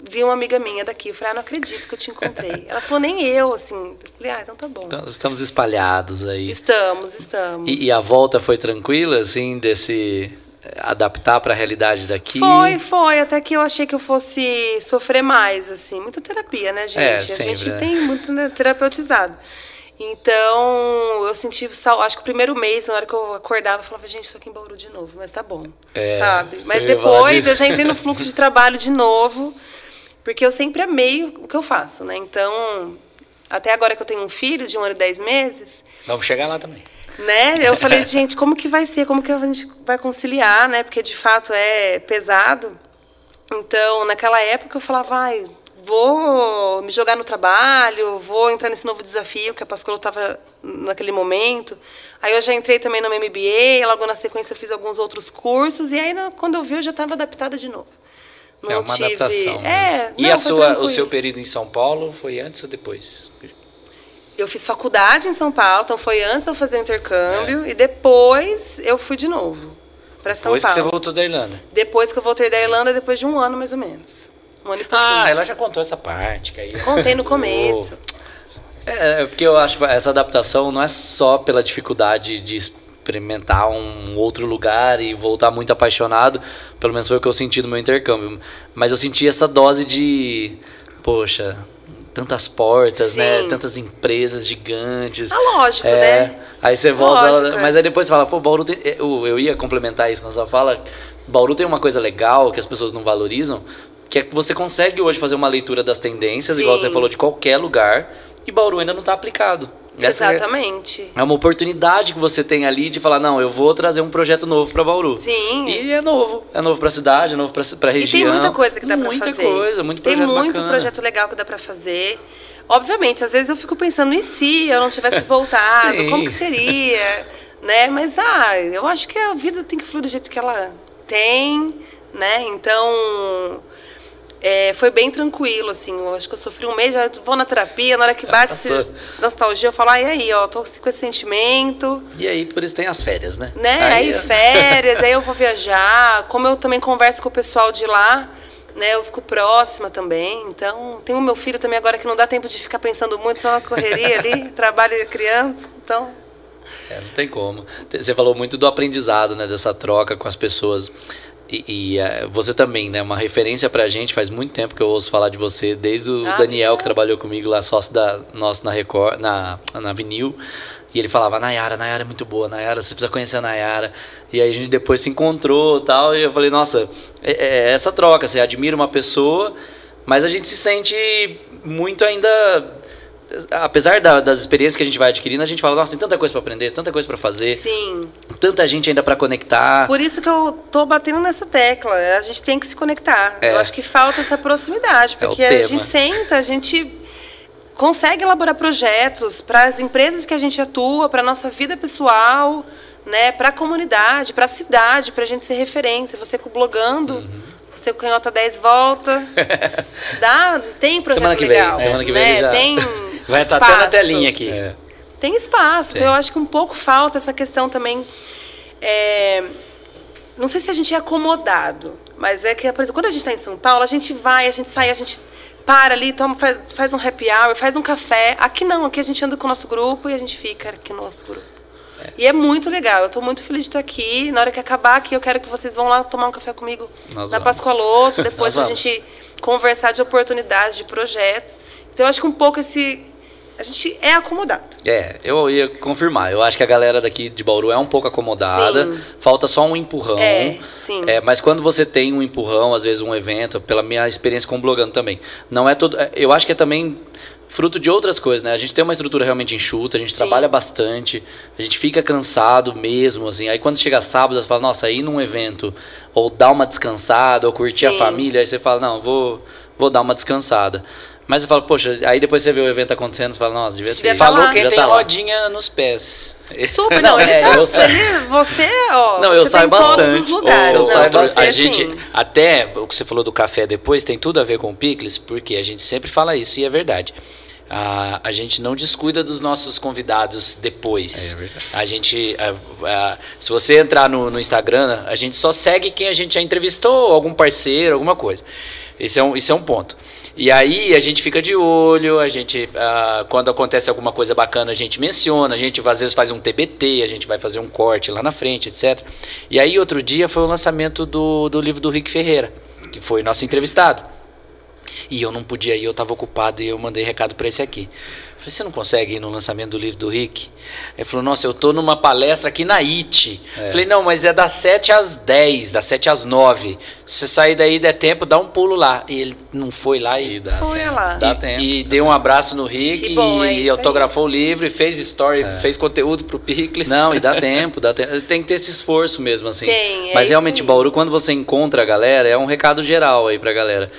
Vi uma amiga minha daqui, eu falei, ah, não acredito que eu te encontrei. Ela falou, nem eu, assim. Eu falei, ah, então tá bom. Então, estamos espalhados aí. Estamos, estamos. E, e a volta foi tranquila, assim, desse eh, adaptar para a realidade daqui? Foi, foi. Até que eu achei que eu fosse sofrer mais, assim. Muita terapia, né, gente? É, a gente né? tem muito né, terapeutizado. Então, eu senti, acho que o primeiro mês, na hora que eu acordava, eu falava, gente, estou aqui em Bauru de novo, mas tá bom, É, sabe? Mas depois eu já entrei no fluxo de trabalho de novo, porque eu sempre amei o que eu faço, né? Então, até agora que eu tenho um filho de um ano e dez meses, Vamos chegar lá também. né? Eu falei, gente, como que vai ser? Como que a gente vai conciliar, né? Porque de fato é pesado. Então, naquela época eu falava, ai, vou me jogar no trabalho, vou entrar nesse novo desafio que a Pascoal estava naquele momento. Aí eu já entrei também no MBA, logo na sequência eu fiz alguns outros cursos e aí quando eu vi eu já estava adaptada de novo. Não É uma tive... adaptação, É, E não, a foi sua, o seu período em São Paulo foi antes ou depois? Eu fiz faculdade em São Paulo, então foi antes eu fazer o É. intercâmbio e depois eu fui de novo para São Depois que Paulo. você voltou da Irlanda. Depois que eu voltei da Irlanda, depois de um ano mais ou menos. Um ano e pouquinho. Ah, ela já contou essa parte. Que aí... Contei no começo. É, é porque eu acho que essa adaptação não é só pela dificuldade de experimentar um outro lugar e voltar muito apaixonado, pelo menos foi o que eu senti no meu intercâmbio, mas eu senti essa dose de, poxa, tantas portas, né, Sim. tantas empresas gigantes. Ah, lógico, É, né? Aí você volta, Lógico, é. mas aí depois você fala, pô, Bauru tem, eu, eu ia complementar isso na sua fala, Bauru tem uma coisa legal que as pessoas não valorizam, que é que você consegue hoje fazer uma leitura das tendências, igual Sim. você falou, de qualquer lugar, e Bauru ainda não está aplicado. Essa é- Exatamente. É uma oportunidade que você tem ali de falar, não, eu vou trazer um projeto novo para Bauru. Sim. E é novo, é novo para a cidade, é novo para a E região. tem muita coisa que dá muita fazer. coisa, muito Tem projeto muito bacana. projeto legal que dá pra fazer. Obviamente, às vezes eu fico pensando, e se eu não tivesse voltado? Como que seria? né? Mas, ah, eu acho que a vida tem que fluir do jeito que ela tem, né? Então, é, foi bem tranquilo, assim. Eu acho que eu sofri um mês, já vou na terapia, na hora que bate Nossa. nostalgia, eu falo, ah, e aí, ó, tô com esse sentimento, E aí, por isso tem as férias, né? né? Aí, ó. férias, aí eu vou viajar. Como eu também converso com o pessoal de lá, né? Eu fico próxima também. Então, tem o meu filho também agora que não dá tempo de ficar pensando muito, só na correria ali, trabalho e criança. Então, É, não tem como. Você falou muito do aprendizado, né? Dessa troca com as pessoas. E, e, eh, você também, né? Uma referência pra gente. Faz muito tempo que eu ouço falar de você, desde o Ah, Daniel, é? que trabalhou comigo lá, sócio da, nosso na Record, na, na Vinil. E ele falava, Nayara, Nayara é muito boa, Nayara, você precisa conhecer a Nayara. E aí a gente depois se encontrou e tal. E eu falei, nossa, é, é essa troca. Você admira uma pessoa, mas a gente se sente muito ainda apesar da- das experiências que a gente vai adquirindo, a gente fala, nossa, tem tanta coisa para aprender, tanta coisa para fazer, sim. tanta gente ainda para conectar. Por isso que eu tô batendo nessa tecla. A gente tem que se conectar. É. Eu acho que falta essa proximidade, É porque a tema. gente senta, a gente consegue elaborar projetos para as empresas que a gente atua, para nossa vida pessoal, né, para a comunidade, para a cidade, para a gente ser referência. Você blogando, Uhum. Você com canhota 10 volta. Dá, tem projeto Semana que vem, legal, semana que vem né? já- Tem Vai estar espaço. até na telinha aqui. É. Tem espaço. Sim. Então eu acho que um pouco falta essa questão também. é, não sei se a gente é acomodado, mas é que, por exemplo, quando a gente está em São Paulo, a gente vai, a gente sai, a gente para ali, toma, faz, faz um happy hour, faz um café. Aqui não, aqui a gente anda com o nosso grupo e a gente fica aqui no nosso grupo. E é muito legal, eu estou muito feliz de estar aqui. Na hora que acabar aqui, eu quero que vocês vão lá tomar um café comigo Nós na. Pascoaloto, depois pra vamos. gente conversar de oportunidades, de projetos. Então eu acho que um pouco esse a gente é acomodado. É, eu ia confirmar. Eu acho que a galera daqui de Bauru é um pouco acomodada. Sim. Falta só um empurrão. É, sim. É, mas quando você tem um empurrão, às vezes um evento, pela minha experiência com blogando também, não é todo. é, Eu acho que é também fruto de outras coisas, né? A gente tem uma estrutura realmente enxuta, a gente trabalha bastante, a gente fica cansado mesmo, assim. Aí quando chega sábado, você fala, nossa, ir num evento, ou dar uma descansada, ou curtir a Sim. família, aí você fala, não, vou, vou dar uma descansada. Mas você fala, poxa, aí depois você vê o evento acontecendo, você fala, nossa, devia ter. Devia Falou lá. quem devia tem tá lá. rodinha nos pés. Super, não, ele é, tá. eu ele- você, ó. Não, eu você saio em todos bastante. os lugares. Eu né? saio Você, bastante. a assim, gente, até o que você falou do café depois, tem tudo a ver com o Picles, porque a gente sempre fala isso e é verdade. A, a gente não descuida dos nossos convidados depois. É verdade. A gente, se você entrar no, no Instagram, a gente só segue quem a gente já entrevistou, algum parceiro, alguma coisa. Esse é um, isso é um ponto. E aí a gente fica de olho, a gente, quando acontece alguma coisa bacana, a gente menciona, a gente às vezes faz um TBT, a gente vai fazer um corte lá na frente, etc. E aí outro dia foi o lançamento do, do livro do Rick Ferreira, que foi nosso entrevistado. E eu não podia ir, eu estava ocupado e eu mandei recado para esse aqui. Falei, você não consegue ir no lançamento do livro do Rick? Ele falou, nossa, eu tô numa palestra aqui na IT. Falei, não, mas é das 7 às 10, das 7 às 9. Se você sair daí der tempo, dá um pulo lá. E ele não foi lá e, E dá Foi tempo. lá. Dá e, tempo. e deu um abraço no Rick bom, é e, isso autografou o livro e fez story, fez conteúdo pro Picles. Não, e dá tempo, dá tempo. Tem que ter esse esforço mesmo, assim. Tem, é Mas isso realmente, aí. Bauru, quando você encontra a galera, é um recado geral aí pra galera.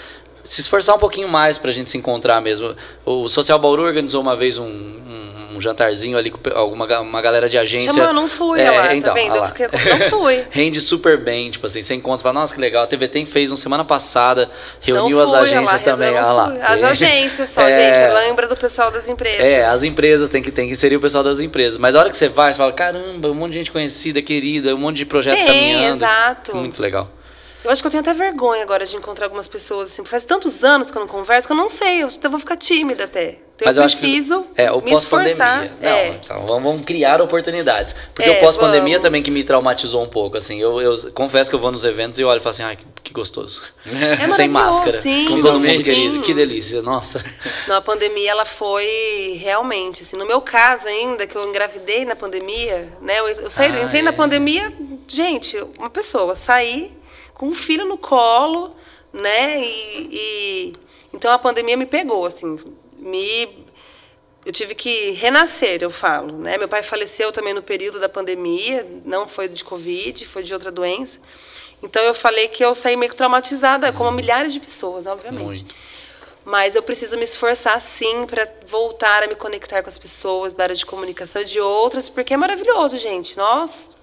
Se esforçar um pouquinho mais pra gente se encontrar mesmo. O Social Bauru organizou uma vez um, um- um jantarzinho ali com alguma uma galera de agência. Chamou, eu não fui É, lá, então, tá vendo? Eu fiquei, não fui. Rende super bem, tipo assim, você encontra e fala, nossa, que legal. A TVT fez um semana passada, reuniu não as fui, agências lá, também. olha lá. fui. As É. agências só, É. gente. Lembra do pessoal das empresas. É, as empresas tem que, tem que inserir o pessoal das empresas. Mas a hora que você vai, você fala, caramba, um monte de gente conhecida, querida, um monte de projetos Tem, caminhando. exato. Muito legal. Eu acho que eu tenho até vergonha agora de encontrar algumas pessoas, assim. Faz tantos anos que eu não converso que eu não sei. Eu vou ficar tímida até. Então Mas eu eu acho que preciso é o me esforçar. Não, é. então vamos, criar oportunidades. Porque É, o pós-pandemia também que me traumatizou um pouco, assim. Eu, eu confesso que eu vou nos eventos e olho e falo assim, ai, que, que gostoso. É Sem máscara, sim, com todo mundo querido. Que delícia, nossa. Não, a pandemia, ela foi realmente, assim, no meu caso ainda, que eu engravidei na pandemia, né? Eu, eu saí, Ah, entrei é. na pandemia, gente, uma pessoa, saí com um filho no colo, né? E, e- então a pandemia me pegou, assim, me eu tive que renascer, eu falo, né? Meu pai faleceu também no período da pandemia, não foi de covid, foi de outra doença. Então eu falei que eu saí meio que traumatizada, como milhares de pessoas, obviamente. Muito. Mas eu preciso me esforçar sim para voltar a me conectar com as pessoas da área de comunicação e de outras, porque é maravilhoso, gente. Nós,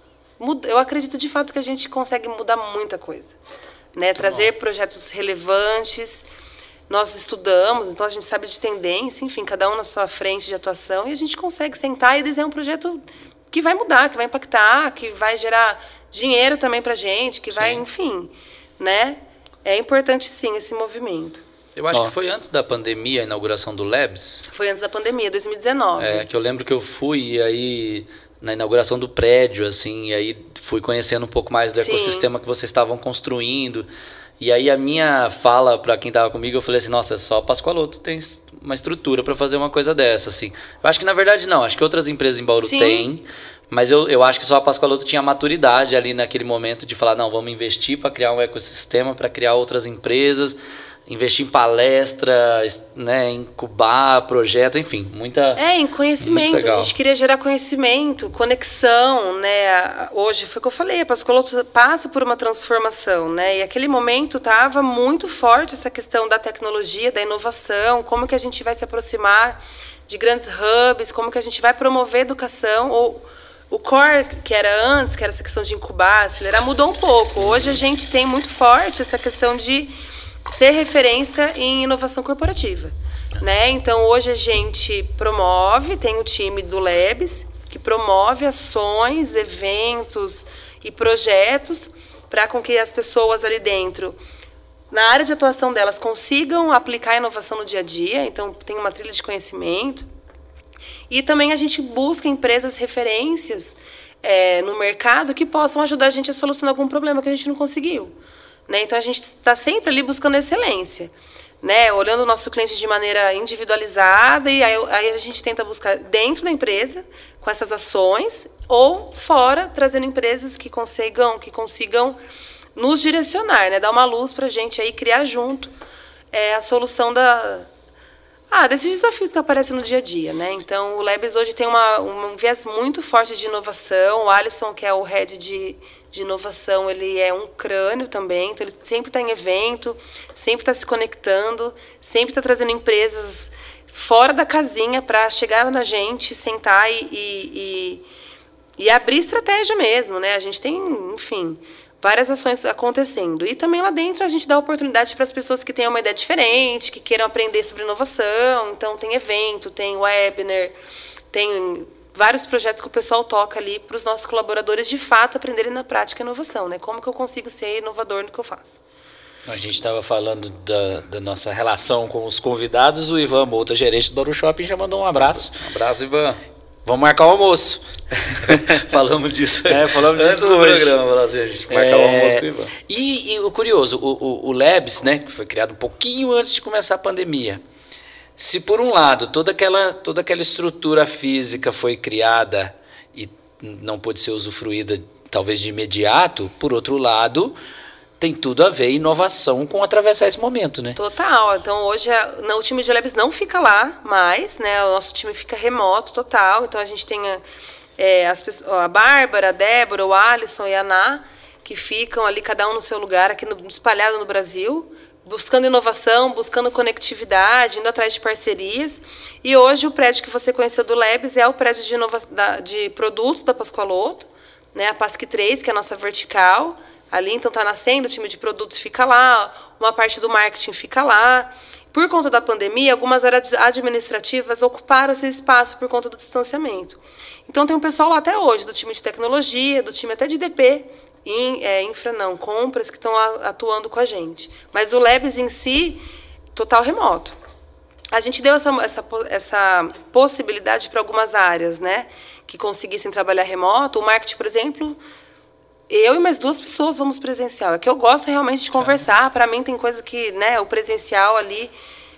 eu acredito de fato que a gente consegue mudar muita coisa, né? Trazer projetos relevantes. Nós estudamos, então a gente sabe de tendência, enfim, cada um na sua frente de atuação e a gente consegue sentar e desenhar um projeto que vai mudar, que vai impactar, que vai gerar dinheiro também para gente, que vai, enfim, né? É importante sim esse movimento. Eu acho Ó. que foi antes da pandemia, a inauguração do Labs. Foi antes da pandemia, 2019. É, que eu lembro que eu fui e aí na inauguração do prédio, assim, e aí fui conhecendo um pouco mais do Sim. ecossistema que vocês estavam construindo. E aí a minha fala para quem tava comigo, eu falei assim, nossa, só a Pascoaloto tem uma estrutura para fazer uma coisa dessa, assim. Eu acho que na verdade não, acho que outras empresas em Bauru Sim. têm, mas eu, eu acho que só a Pascoaloto tinha maturidade ali naquele momento de falar, não, vamos investir para criar um ecossistema, para criar outras empresas, investir em palestra, né, incubar projetos, enfim, muita É, em conhecimento. A gente queria gerar conhecimento, conexão, né? Hoje foi o que eu falei, a Pascoloto passa por uma transformação, né? E aquele momento estava muito forte essa questão da tecnologia, da inovação, como que a gente vai se aproximar de grandes hubs, como que a gente vai promover educação ou o core que era antes, que era essa questão de incubar, acelerar, mudou um pouco. Hoje a gente tem muito forte essa questão de ser referência em inovação corporativa. Né? Então, hoje a gente promove, tem o time do Labs, que promove ações, eventos e projetos para com que as pessoas ali dentro, na área de atuação delas, consigam aplicar a inovação no dia a dia. Então, tem uma trilha de conhecimento. E também a gente busca empresas referências é, no mercado que possam ajudar a gente a solucionar algum problema que a gente não conseguiu. Né? Então a gente está sempre ali buscando excelência. né, olhando o nosso cliente de maneira individualizada e aí, aí, a gente tenta buscar dentro da empresa com essas ações ou fora trazendo empresas que consigam que consigam nos direcionar, né, dar uma luz para a gente aí criar junto é, a solução da ah, desses desafios que aparecem no dia a dia, né? Então, o Labs hoje tem uma, um viés muito forte de inovação. O Alisson, que é o head de, de inovação, ele é um crânio também. Então, ele sempre está em evento, sempre está se conectando, sempre está trazendo empresas fora da casinha para chegar na gente, sentar e, e, e, e abrir estratégia mesmo, né? A gente tem, enfim, várias ações acontecendo. E também lá dentro a gente dá oportunidade para as pessoas que tenham uma ideia diferente, que queiram aprender sobre inovação. Então tem evento, tem webinar, tem vários projetos que o pessoal toca ali para os nossos colaboradores de fato aprenderem na prática inovação, né? Como que eu consigo ser inovador no que eu faço? A gente estava falando da, da, nossa relação com os convidados. O Ivan Mouta, gerente do Bauru Shopping, já mandou um abraço. Um abraço, Ivan. Vamos marcar o almoço. falamos disso. É, falamos disso no programa. Assim, a gente marcar é... o almoço com o Ivan. E, e o curioso, o, o, o, Labs, né, que foi criado um pouquinho antes de começar a pandemia. Se por um lado toda aquela, toda aquela estrutura física foi criada e não pôde ser usufruída talvez de imediato, por outro lado, tem tudo a ver inovação com atravessar esse momento, né? Total. Então hoje o time de Labs não fica lá mais, né? O nosso time fica remoto total. Então a gente tem é, as a Bárbara, a Débora, o Alisson e a Ana, que ficam ali cada um no seu lugar aqui no, espalhado no Brasil, buscando inovação, buscando conectividade, indo atrás de parcerias. E hoje o prédio que você conheceu do Labs é o prédio de, inova, da, de produtos da Pascoaloto, né? A Pasque 3, que é a nossa vertical ali, então está nascendo, o time de produtos fica lá, uma parte do marketing fica lá. Por conta da pandemia, algumas áreas administrativas ocuparam esse espaço por conta do distanciamento. Então tem um pessoal lá até hoje, do time de tecnologia, do time até de DP, em, é, infra não, compras, que estão atuando com a gente. Mas o Labs em si, total remoto. A gente deu essa, essa, essa possibilidade para algumas áreas, né? Que conseguissem trabalhar remoto. O marketing, por exemplo, eu e mais duas pessoas vamos presencial. É que eu gosto realmente de conversar. Para mim tem coisa que, né, o presencial ali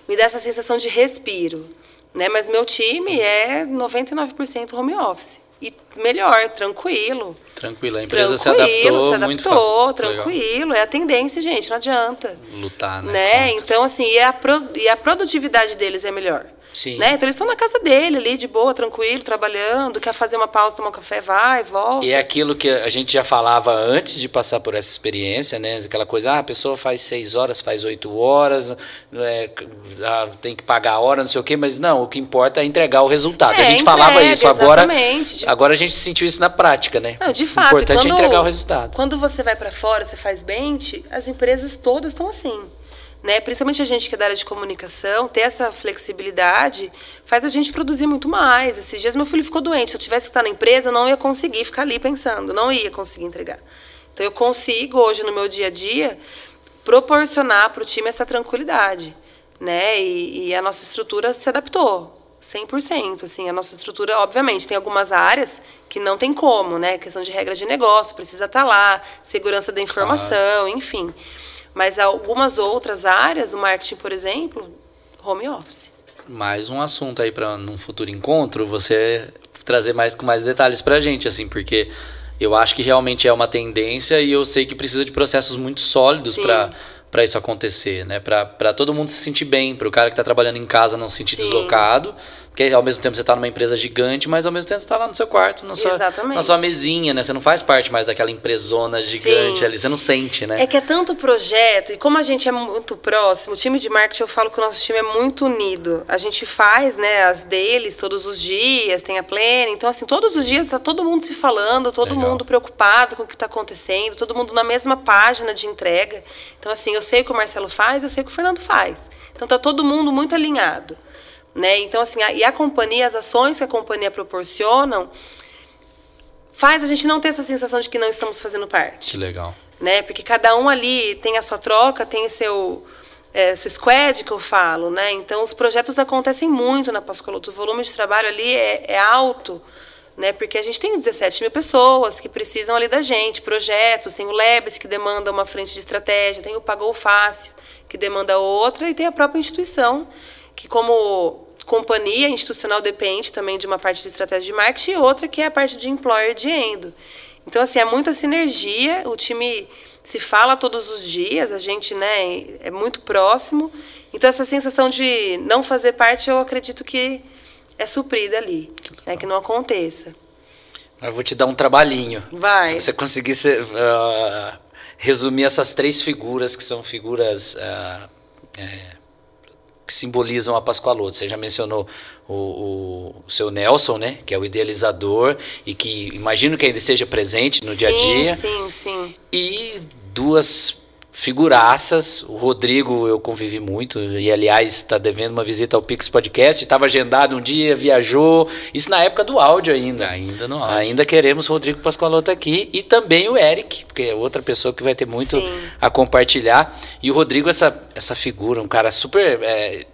me dá essa sensação de respiro, né? Mas meu time é 99% home office. E melhor, tranquilo. Tranquilo, a empresa tranquilo, se adaptou. Se adaptou, tranquilo. Legal. É a tendência, gente, não adianta. Lutar, né? né? Então, assim, e a, pro, e a produtividade deles é melhor. Sim. Né? Então eles estão na casa dele ali, de boa, tranquilo, trabalhando, quer fazer uma pausa, tomar um café, vai, volta. E é aquilo que a gente já falava antes de passar por essa experiência, né? Aquela coisa, ah, a pessoa faz seis horas, faz oito horas, é, tem que pagar a hora, não sei o quê, mas não, o que importa é entregar o resultado. É, a gente entrega, falava isso, agora, de... agora a gente sentiu isso na prática, né? Não, de fato. O importante quando, é entregar o resultado. Quando você vai para fora, você faz bench, as empresas todas estão assim né? Principalmente a gente que é da área de comunicação, ter essa flexibilidade faz a gente produzir muito mais. Esses dias meu filho ficou doente. Se eu tivesse que estar na empresa, eu não ia conseguir ficar ali pensando, não ia conseguir entregar. Então eu consigo hoje no meu dia a dia proporcionar para o time essa tranquilidade, né? E, e a nossa estrutura se adaptou. 100%, assim, a nossa estrutura, obviamente, tem algumas áreas que não tem como, né? Questão de regra de negócio, precisa estar lá, segurança da informação, claro. enfim. Mas algumas outras áreas, o marketing, por exemplo, home office. Mais um assunto aí para num futuro encontro, você trazer mais com mais detalhes para a gente, assim, porque eu acho que realmente é uma tendência e eu sei que precisa de processos muito sólidos para para isso acontecer, né? Para todo mundo se sentir bem, para o cara que está trabalhando em casa não se sentir Sim. deslocado porque ao mesmo tempo você está numa empresa gigante, mas ao mesmo tempo você está lá no seu quarto, na sua, na sua mesinha, né? Você não faz parte mais daquela empresona gigante Sim. ali, você não sente, né? É que é tanto projeto, e como a gente é muito próximo, o time de marketing, eu falo que o nosso time é muito unido. A gente faz, né, as deles todos os dias, tem a plena, então assim, todos os dias está todo mundo se falando, todo Legal. mundo preocupado com o que está acontecendo, todo mundo na mesma página de entrega. Então assim, eu sei o que o Marcelo faz, eu sei o que o Fernando faz. Então tá todo mundo muito alinhado. Né? Então, assim, a, e a companhia, as ações que a companhia proporcionam, faz a gente não ter essa sensação de que não estamos fazendo parte. Que legal. Né? Porque cada um ali tem a sua troca, tem seu, é, seu squad, que eu falo. Né? Então, os projetos acontecem muito na Pascoloto. O volume de trabalho ali é, é alto né? Porque a gente tem 17 mil pessoas que precisam ali da gente, projetos, tem o Lebes que demanda uma frente de estratégia, tem o Pagou Fácil que demanda outra e tem a própria instituição que como companhia institucional depende também de uma parte de estratégia de marketing e outra que é a parte de employer de endo. Então assim, é muita sinergia, o time se fala todos os dias, a gente, né, é muito próximo. Então essa sensação de não fazer parte, eu acredito que é suprida ali, né, que não aconteça. Eu vou te dar um trabalhinho. Vai. Se você conseguir uh, resumir essas três figuras que são figuras uh, é, que simbolizam a Pascoaloto. Você já mencionou o, o, seu Nelson, né? Que é o idealizador e que imagino que ainda esteja presente no sim, dia a dia. Sim, sim. E duas figuraças. O Rodrigo eu convivi muito e aliás está devendo uma visita ao Pix Podcast. Estava agendado um dia, viajou. Isso na época do áudio ainda. Ainda no áudio. Ainda queremos o Rodrigo Pascoaloto aqui e também o Eric, porque é outra pessoa que vai ter muito Sim. a compartilhar. E o Rodrigo essa essa figura, um cara super é,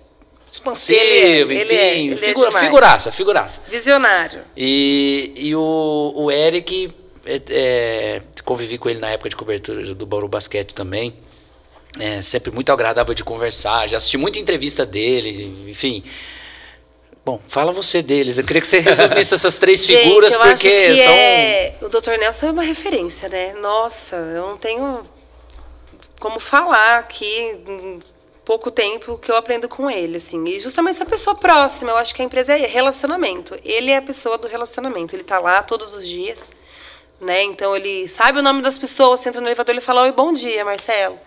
expansivo, Ele é, enfim, ele é, ele é figura, demais. figuraça, figuraça. Visionário. E, e o, o Eric, é, é, convivi com ele na época de cobertura do Bauru Basquete também. É, sempre muito agradável de conversar. Já assisti muita entrevista dele, enfim. Bom, fala você deles. Eu queria que você resumisse essas três figuras, Gente, eu porque são. é... O Dr. Nelson é uma referência, né? Nossa, eu não tenho como falar aqui em pouco tempo que eu aprendo com ele, assim. E justamente essa pessoa próxima, eu acho que a empresa é relacionamento. Ele é a pessoa do relacionamento. Ele tá lá todos os dias, né? Então ele sabe o nome das pessoas, entra no elevador ele fala: "Oi, bom dia, Marcelo".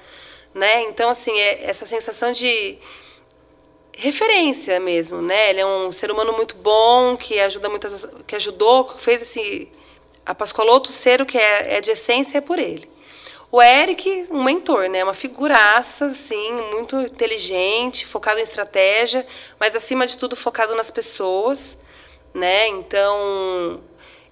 Né? Então assim, é essa sensação de referência mesmo, né? Ele é um ser humano muito bom, que ajuda muitas, que ajudou, fez esse a Pascoaloto ser o que é, é de essência é por ele. O Eric, um mentor, né? Uma figuraça, assim, muito inteligente, focado em estratégia, mas acima de tudo focado nas pessoas, né? Então,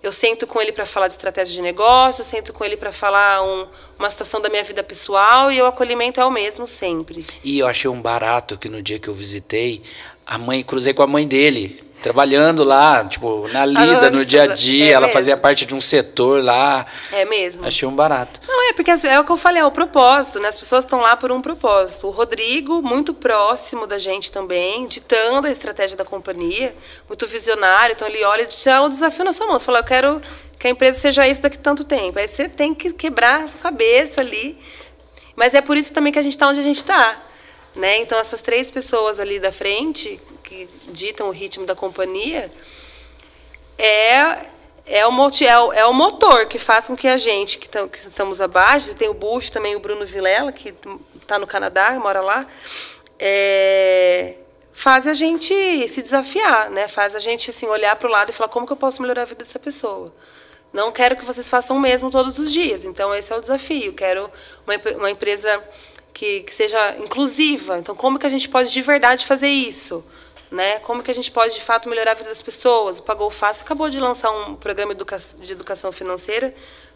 eu sento com ele para falar de estratégia de negócio, eu sento com ele para falar um, uma situação da minha vida pessoal e o acolhimento é o mesmo sempre. E eu achei um barato que no dia que eu visitei, a mãe, cruzei com a mãe dele, trabalhando lá, tipo, na lida, no dia a dia, É ela mesmo? fazia parte de um setor lá. É mesmo. Achei um barato. Não, é porque é o que eu falei, é o propósito, né? As pessoas estão lá por um propósito. O Rodrigo, muito próximo da gente também, ditando a estratégia da companhia, muito visionário, então ele olha e dá o desafio na sua mão. Você fala, eu quero que a empresa seja isso daqui a tanto tempo. Aí você tem que quebrar a sua cabeça ali. Mas é por isso também que a gente está onde a gente está. Né? Então, essas três pessoas ali da frente, que ditam o ritmo da companhia, é, é, é, o, é o motor que faz com que a gente, que, tam- que estamos abaixo, tem o Bush, também o Bruno Vilela, que está no Canadá, mora lá, é, faz a gente se desafiar, né? faz a gente assim, olhar para o lado e falar como que eu posso melhorar a vida dessa pessoa. Não quero que vocês façam o mesmo todos os dias. Então, esse é o desafio. Quero uma, uma empresa que, que seja inclusiva. Então, como que a gente pode de verdade fazer isso? Né? Como que a gente pode, de fato, melhorar a vida das pessoas? O Pagou Fácil acabou de lançar um programa de educação financeira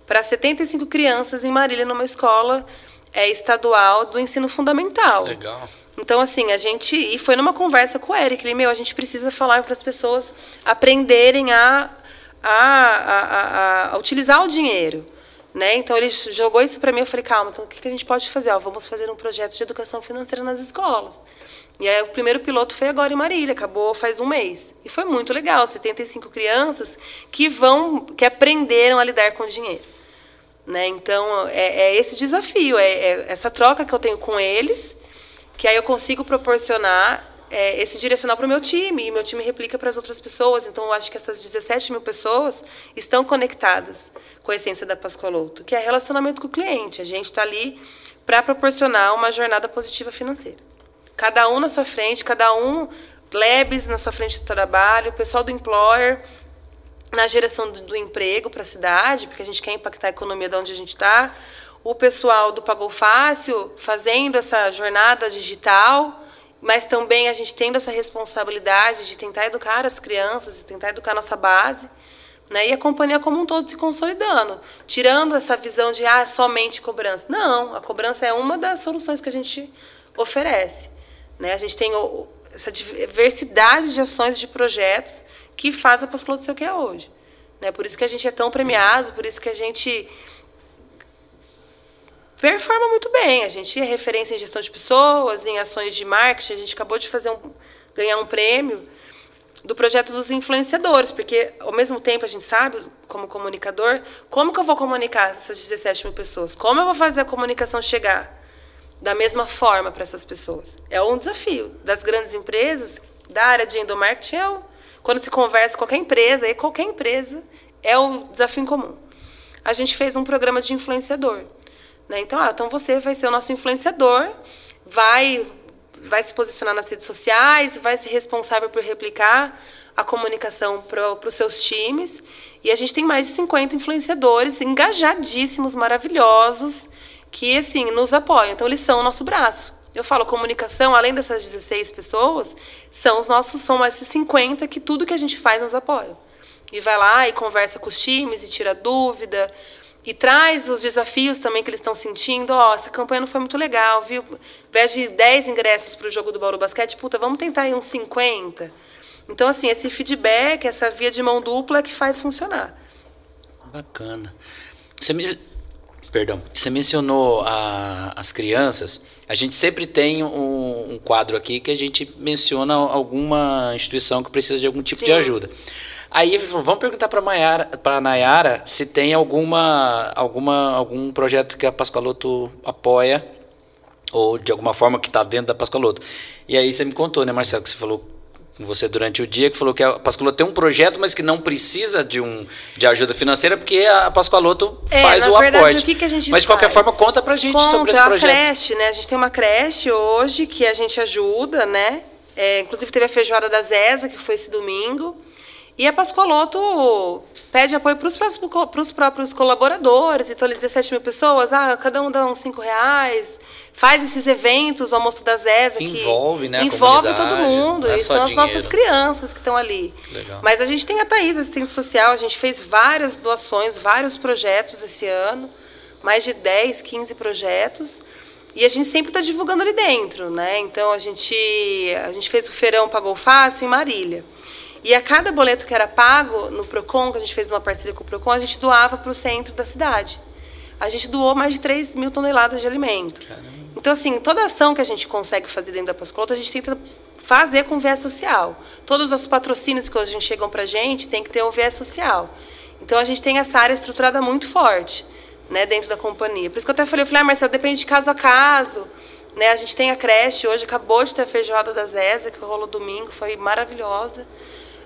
para 75 crianças em Marília, numa escola é, estadual do ensino fundamental. Legal. Então, assim, a gente. E foi numa conversa com o Eric. Ele, meu, a gente precisa falar para as pessoas aprenderem a, a, a, a- a utilizar o dinheiro. Né? Então, ele jogou isso para mim. Eu falei, calma, então o que que a gente pode fazer? Ó, vamos fazer um projeto de educação financeira nas escolas. E aí, o primeiro piloto foi agora em Marília, acabou faz um mês. E foi muito legal 75 crianças que vão, que aprenderam a lidar com dinheiro. Né? Então, é, é esse desafio, é, é essa troca que eu tenho com eles, que aí eu consigo proporcionar é, esse direcional para o meu time, e meu time replica para as outras pessoas. Então, eu acho que essas 17 mil pessoas estão conectadas com a essência da Pascoaloto, que é relacionamento com o cliente. A gente está ali para proporcionar uma jornada positiva financeira. Cada um na sua frente, cada um, Lebes na sua frente do trabalho, o pessoal do Employer, na geração do, do emprego para a cidade, porque a gente quer impactar a economia de onde a gente está. O pessoal do Pagou Fácil fazendo essa jornada digital, mas também a gente tendo essa responsabilidade de tentar educar as crianças e tentar educar a nossa base. Né? E a companhia como um todo se consolidando, tirando essa visão de ah, somente cobrança. Não, a cobrança é uma das soluções que a gente oferece. Né? A gente tem o- essa diversidade de ações, de projetos que faz a Pascoaloto ser o que é hoje. Né? Por isso que a gente é tão premiado, por isso que a gente performa muito bem. A gente é referência em gestão de pessoas, em ações de marketing. A gente acabou de fazer um, ganhar um prêmio do projeto dos influenciadores, porque ao mesmo tempo a gente sabe, como comunicador, como que eu vou comunicar essas 17 mil pessoas? Como eu vou fazer a comunicação chegar da mesma forma para essas pessoas? É um desafio das grandes empresas, da área de endomarketing, é o, quando se conversa com qualquer empresa, e qualquer empresa, é o desafio em comum. A gente fez um programa de influenciador. Né? Então, ah, então você vai ser o nosso influenciador, vai vai se posicionar nas redes sociais, vai ser responsável por replicar a comunicação para os seus times. E a gente tem mais de 50 influenciadores engajadíssimos, maravilhosos, que assim nos apoiam. Então eles são o nosso braço. Eu falo comunicação, além dessas 16 pessoas, são os nossos são esses 50 que tudo que a gente faz nos apoia. E vai lá e conversa com os times e tira dúvida, e traz os desafios também que eles estão sentindo. Ó, oh, essa campanha não foi muito legal, viu? Ao invés de 10 ingressos para o jogo do Bauru Basquete, puta, vamos tentar aí uns 50. Então, assim, esse feedback, essa via de mão dupla é que faz funcionar. Bacana. Você me... Perdão, você mencionou a, as crianças. A gente sempre tem um, um, quadro aqui que a gente menciona alguma instituição que precisa de algum tipo Sim. de ajuda. Aí vamos perguntar para para Nayara se tem alguma, alguma, algum projeto que a Pascoaloto apoia ou de alguma forma que está dentro da Pascoaloto. E aí você me contou, né, Marcelo, que você falou com você durante o dia, que falou que a Pascoaloto tem um projeto, mas que não precisa de, um, de ajuda financeira, porque a Pascoaloto é, faz o verdade, aporte. O que que a gente mas de qualquer forma, conta pra gente conta, sobre esse projeto. a creche, né? A gente tem uma creche hoje que a gente ajuda, né? É, inclusive teve a feijoada da Zeza, que foi esse domingo. E a Pascoaloto pede apoio para os próprios colaboradores, então ali 17 mil pessoas, ah, cada um dá uns 5 reais, faz esses eventos, o almoço da Zesa, que envolve, né, envolve todo mundo, é e são dinheiro. as nossas crianças que estão ali. Mas a gente tem a Thaís, assistente social, a gente fez várias doações, vários projetos esse ano, mais de 10, 15 projetos. E a gente sempre está divulgando ali dentro, né? Então a gente, a gente fez o feirão Pagou Fácil em Marília. E a cada boleto que era pago no Procon, que a gente fez uma parceria com o Procon, a gente doava para o centro da cidade. A gente doou mais de 3 mil toneladas de alimento. Caramba. Então, assim, toda ação que a gente consegue fazer dentro da Pascolota, a gente tenta fazer com viés social. Todos os patrocínios que hoje a gente chegam para a gente tem que ter um viés social. Então, a gente tem essa área estruturada muito forte né, dentro da companhia. Por isso que eu até falei, eu falei, ah, Marcelo, depende de caso a caso. Né? A gente tem a creche hoje, acabou de ter a feijoada da Zézia, que rolou domingo, foi maravilhosa.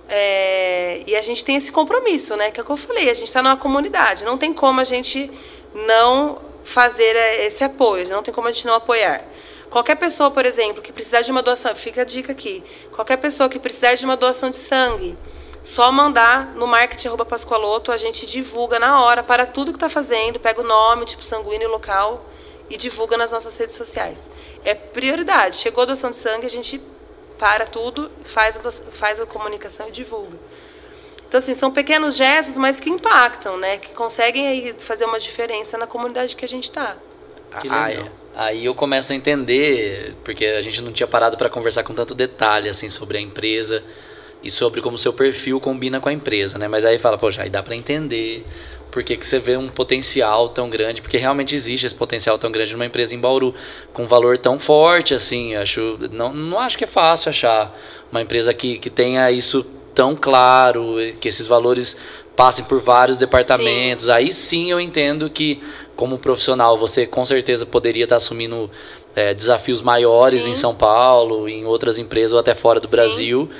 É, e a gente tem esse compromisso, né? Que é o que eu falei, a gente está numa comunidade. Não tem como a gente não fazer é, esse apoio, não tem como a gente não apoiar. Qualquer pessoa, por exemplo, que precisar de uma doação, fica a dica aqui. Qualquer pessoa que precisar de uma doação de sangue, só mandar no marketing Pascoaloto, a gente divulga na hora para tudo que está fazendo, pega o nome, tipo sanguíneo local e divulga nas nossas redes sociais. É prioridade. Chegou a doação de sangue, a gente para tudo, faz a, faz a comunicação e divulga. Então, assim, são pequenos gestos, mas que impactam, né? Que conseguem aí fazer uma diferença na comunidade que a gente está. Aí, aí eu começo a entender, porque a gente não tinha parado para conversar com tanto detalhe, assim, sobre a empresa e sobre como o seu perfil combina com a empresa, né? Mas aí fala, poxa, aí dá para entender por que, que você vê um potencial tão grande, porque realmente existe esse potencial tão grande numa empresa em Bauru, com um valor tão forte assim, acho, não, não acho que é fácil achar uma empresa que, que tenha isso tão claro, que esses valores passem por vários departamentos, sim. aí sim eu entendo que como profissional você com certeza poderia estar assumindo é, desafios maiores sim. em São Paulo, em outras empresas ou até fora do sim. Brasil,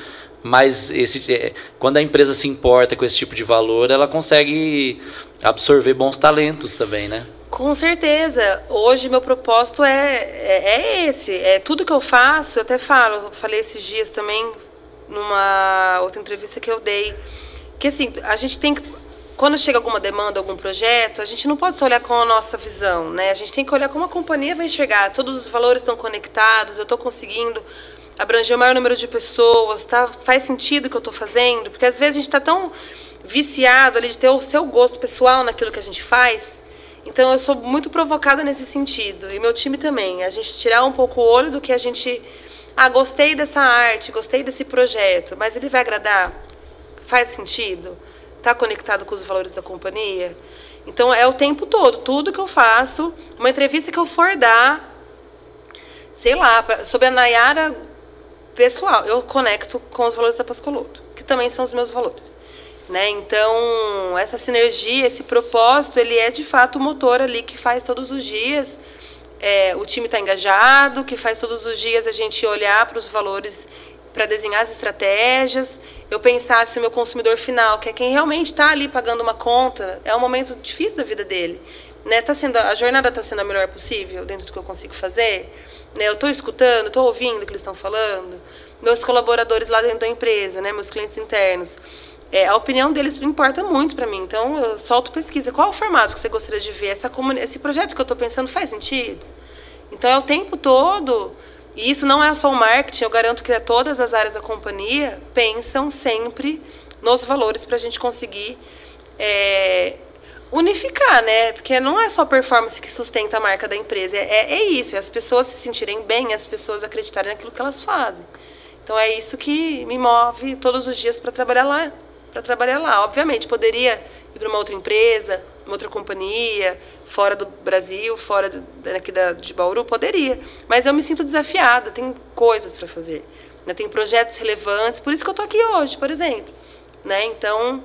mas esse, é, quando a empresa se importa com esse tipo de valor, ela consegue absorver bons talentos também, né? Com certeza. Hoje meu propósito é, é, é, esse. É tudo que eu faço, eu até falo, falei esses dias também numa outra entrevista que eu dei, que assim, a gente tem que quando chega alguma demanda, algum projeto, a gente não pode só olhar com a nossa visão, né? A gente tem que olhar como a companhia vai enxergar. Todos os valores estão conectados, eu estou conseguindo abranger o maior número de pessoas, tá? Faz sentido o que eu estou fazendo? Porque às vezes a gente está tão viciado ali de ter o seu gosto pessoal naquilo que a gente faz. Então eu sou muito provocada nesse sentido e meu time também. A gente tirar um pouco o olho do que a gente ah, gostei dessa arte, gostei desse projeto, mas ele vai agradar? Faz sentido? está conectado com os valores da companhia? Então é o tempo todo, tudo que eu faço, uma entrevista que eu for dar, sei lá, sobre a Nayara pessoal, eu conecto com os valores da Pascoloto, que também são os meus valores. Né? Então, essa sinergia, esse propósito, ele é de fato o motor ali que faz todos os dias é, o time está engajado, que faz todos os dias a gente olhar para os valores para desenhar as estratégias, eu pensar se o meu consumidor final, que é quem realmente está ali pagando uma conta, é um momento difícil da vida dele. Né? Tá sendo, a jornada está sendo a melhor possível dentro do que eu consigo fazer. Né? Eu estou escutando, estou ouvindo o que eles estão falando. Meus colaboradores lá dentro da empresa, né? meus clientes internos. É, a opinião deles importa muito para mim. Então, eu solto pesquisa. Qual é o formato que você gostaria de ver? Essa Esse projeto que eu estou pensando faz sentido? Então, é o tempo todo. E isso não é só o marketing, eu garanto que todas as áreas da companhia pensam sempre nos valores para a gente conseguir é, unificar, né? Porque não é só performance que sustenta a marca da empresa, é, é isso, é as pessoas se sentirem bem, as pessoas acreditarem naquilo que elas fazem. Então é isso que me move todos os dias para trabalhar lá para trabalhar lá. Obviamente, poderia ir para uma outra empresa, uma outra companhia, fora do Brasil, fora daqui da, de Bauru, poderia. Mas eu me sinto desafiada, tem coisas para fazer. Né? Tem projetos relevantes, por isso que eu estou aqui hoje, por exemplo. Né? Então,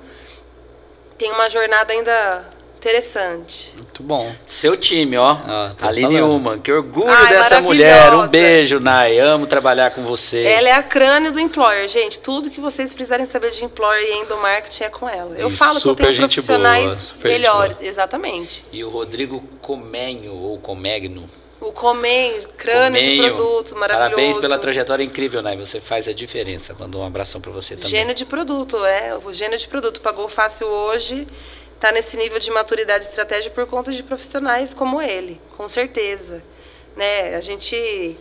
tem uma jornada ainda interessante. Muito bom. Seu time, ó. Ah, Aline Uma, que orgulho Ai, dessa mulher. Um beijo, Nai. Amo trabalhar com você. Ela é a crânio do employer, gente. Tudo que vocês precisarem saber de employer e endomarketing é com ela. Eu e falo que eu tenho profissionais boa, melhores. Exatamente. E o Rodrigo Comenho, ou Comegno. O Comenho, crânio Comenho. de produto, maravilhoso. Parabéns pela trajetória incrível, Nai. Você faz a diferença. Mandou um abração para você também. Gênio de produto, é. O gênio de produto. Pagou fácil hoje está nesse nível de maturidade estratégica por conta de profissionais como ele, com certeza. Né? A gente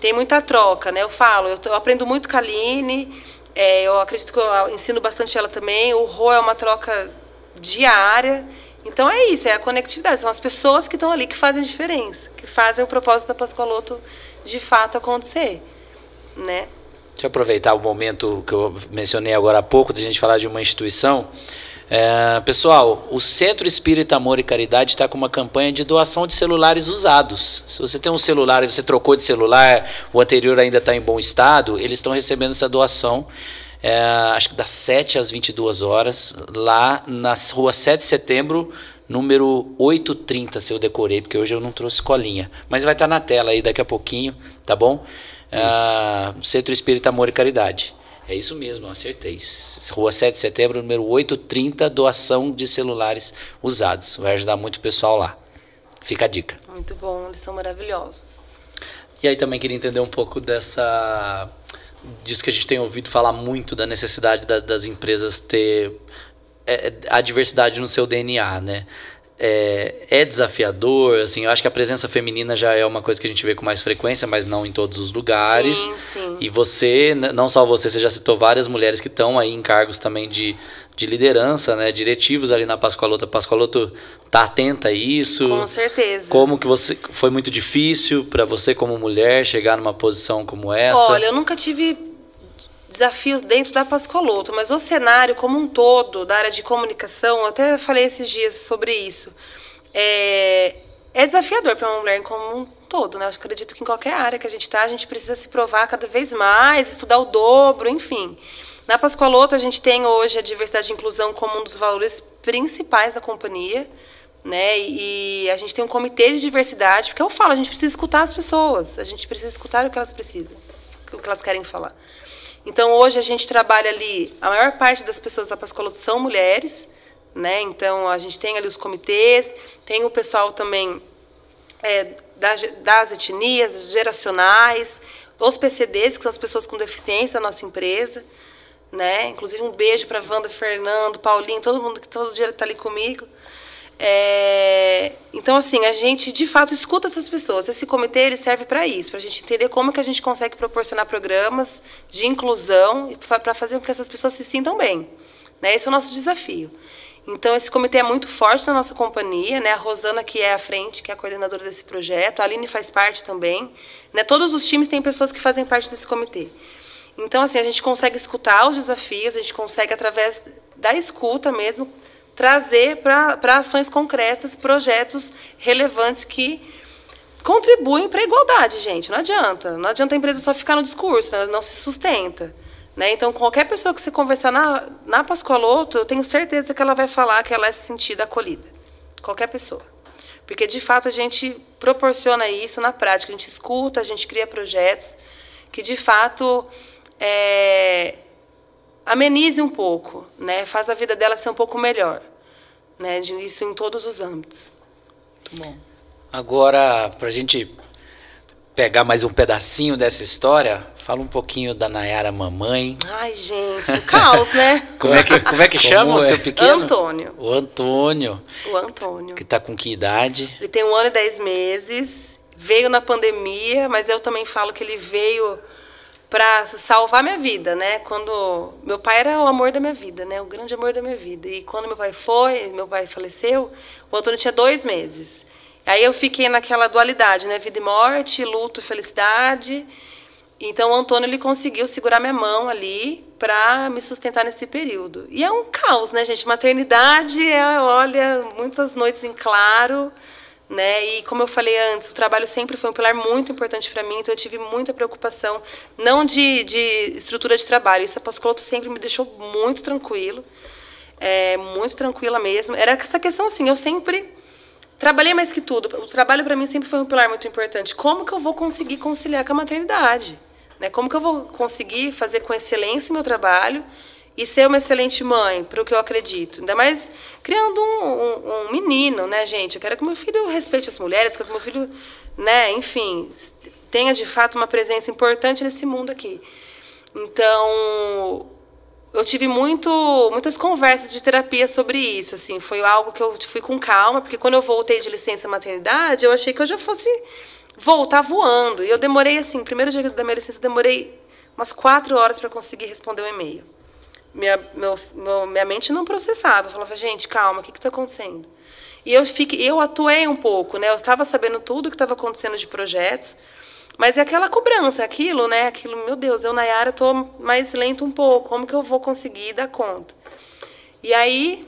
tem muita troca, né? Eu falo, eu, eu aprendo muito com a Aline, é, eu acredito que eu ensino bastante ela também. O Rô é uma troca diária. Então é isso, é a conectividade. São as pessoas que estão ali que fazem diferença, que fazem o propósito da Pascoaloto de fato acontecer, né? Deixa eu aproveitar o momento que eu mencionei agora há pouco, de a gente falar de uma instituição. É, pessoal, o Centro Espírita Amor e Caridade está com uma campanha de doação de celulares usados. Se você tem um celular e você trocou de celular, o anterior ainda está em bom estado, eles estão recebendo essa doação. É, acho que das 7 às 22 horas, lá na rua 7 de setembro, número 830, se eu decorei, porque hoje eu não trouxe colinha. Mas vai estar tá na tela aí daqui a pouquinho, tá bom? É, Centro Espírita Amor e Caridade. É isso mesmo, acertei. Rua 7 de setembro, número 830, doação de celulares usados. Vai ajudar muito o pessoal lá. Fica a dica. Muito bom, eles são maravilhosos. E aí também queria entender um pouco dessa disso que a gente tem ouvido falar muito da necessidade da, das empresas ter é, a diversidade no seu DNA, né? é, é, desafiador, assim, eu acho que a presença feminina já é uma coisa que a gente vê com mais frequência, mas não em todos os lugares. Sim, sim. E você, não só você, você já citou várias mulheres que estão aí em cargos também de, de liderança, né, diretivos ali na Pascoaloto. A Pascoaloto tá atenta a isso? Com certeza. Como que você foi muito difícil para você como mulher chegar numa posição como essa? Olha, eu nunca tive desafios dentro da Pascoloto, mas o cenário como um todo da área de comunicação, eu até falei esses dias sobre isso, é, é desafiador para uma mulher como um todo, né? Eu acredito que em qualquer área que a gente está, a gente precisa se provar cada vez mais, estudar o dobro, enfim. Na Pascoaloto, a gente tem hoje a diversidade e inclusão como um dos valores principais da companhia, né? E a gente tem um comitê de diversidade, porque eu falo, a gente precisa escutar as pessoas, a gente precisa escutar o que elas precisam, o que elas querem falar. Então, hoje a gente trabalha ali, a maior parte das pessoas da Pascoloto são mulheres, né? Então, a gente tem ali os comitês, tem o pessoal também é, das, das etnias, geracionais, os PCDs, que são as pessoas com deficiência da nossa empresa, né? Inclusive, um beijo para Wanda, Fernando, Paulinho, todo mundo que todo dia está ali comigo. É, então, assim, a gente de fato escuta essas pessoas. Esse comitê ele serve para isso, para a gente entender como que a gente consegue proporcionar programas de inclusão para fazer com que essas pessoas se sintam bem. Né? Esse é o nosso desafio. Então, esse comitê é muito forte na nossa companhia, né? A Rosana, que é a frente, que é a coordenadora desse projeto, a Aline faz parte também. Né? Todos os times têm pessoas que fazem parte desse comitê. Então, assim, a gente consegue escutar os desafios, a gente consegue, através da escuta mesmo, trazer para ações concretas projetos relevantes que contribuem para a igualdade, gente. Não adianta. Não adianta a empresa só ficar no discurso, né? não se sustenta. Né? Então, qualquer pessoa que você conversar na, na Pascoaloto, eu tenho certeza que ela vai falar que ela é se sentir acolhida. Qualquer pessoa. Porque, de fato, a gente proporciona isso na prática. A gente escuta, a gente cria projetos que, de fato, é, amenize um pouco, né? faz a vida dela ser um pouco melhor. Né? Isso em todos os âmbitos. Muito bom. Agora, para a gente pegar mais um pedacinho dessa história, fala um pouquinho da Nayara Mamãe. Ai, gente, o caos, né? como é que, como é que chama o seu pequeno? Antônio. O Antônio. O Antônio. Que está com que idade? Ele tem um ano e dez meses, veio na pandemia, mas eu também falo que ele veio para salvar minha vida, né? Quando meu pai era o amor da minha vida, né? O grande amor da minha vida. E quando meu pai foi, meu pai faleceu, o Antônio tinha dois meses. Aí eu fiquei naquela dualidade, né? Vida e morte, luto felicidade. Então o Antônio ele conseguiu segurar minha mão ali para me sustentar nesse período. E é um caos, né, gente? Maternidade é, olha, muitas noites em claro né? E como eu falei antes, o trabalho sempre foi um pilar muito importante para mim, então eu tive muita preocupação, não de, de estrutura de trabalho, isso a Pascoloto sempre me deixou muito tranquilo, é, muito tranquila mesmo. Era essa questão assim, eu sempre trabalhei mais que tudo. O trabalho para mim sempre foi um pilar muito importante. Como que eu vou conseguir conciliar com a maternidade? Né? Como que eu vou conseguir fazer com excelência o meu trabalho e ser uma excelente mãe, para o que eu acredito. Ainda mais criando um, um, um, menino, né, gente? Eu quero que meu filho respeite as mulheres, quero que meu filho, né, enfim, tenha de fato uma presença importante nesse mundo aqui. Então, eu tive muito, muitas conversas de terapia sobre isso, assim, foi algo que eu fui com calma, porque quando eu voltei de licença maternidade, eu achei que eu já fosse voltar voando. E eu demorei, assim, primeiro dia da minha licença, eu demorei umas quatro horas para conseguir responder o um e-mail minha, meu, meu, minha mente não processava. Eu falava, gente, calma, o que está acontecendo? E eu, fiquei, eu atuei um pouco, né? Eu estava sabendo tudo o que estava acontecendo de projetos, mas é aquela cobrança, aquilo, né? Aquilo, meu Deus, eu, Nayara, estou mais lento um pouco, como que eu vou conseguir dar conta? E aí,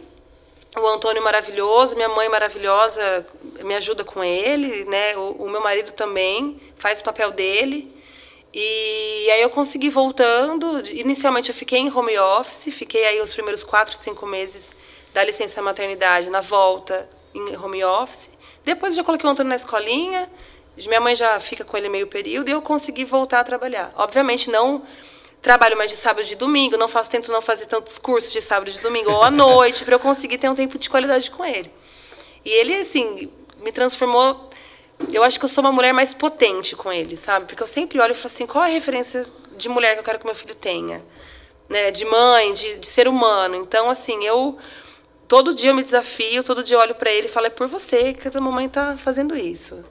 o Antônio maravilhoso, minha mãe maravilhosa, me ajuda com ele, né? O, o meu marido também faz o papel dele. E aí eu consegui voltando. Inicialmente eu fiquei em home office, fiquei aí os primeiros quatro, cinco meses da licença maternidade na volta em home office. Depois já coloquei o Antônio na escolinha, minha mãe já fica com ele meio período e eu consegui voltar a trabalhar. Obviamente não trabalho mais de sábado e de domingo, não faço tento não fazer tantos cursos de sábado e de domingo ou à noite para eu conseguir ter um tempo de qualidade com ele. E ele assim me transformou eu acho que eu sou uma mulher mais potente com ele, sabe? Porque eu sempre olho e falo assim, qual a referência de mulher que eu quero que meu filho tenha? Né? De mãe, de, de ser humano. Então, assim, eu todo dia eu me desafio, todo dia eu olho para ele e falo, é por você que a mamãe está fazendo isso.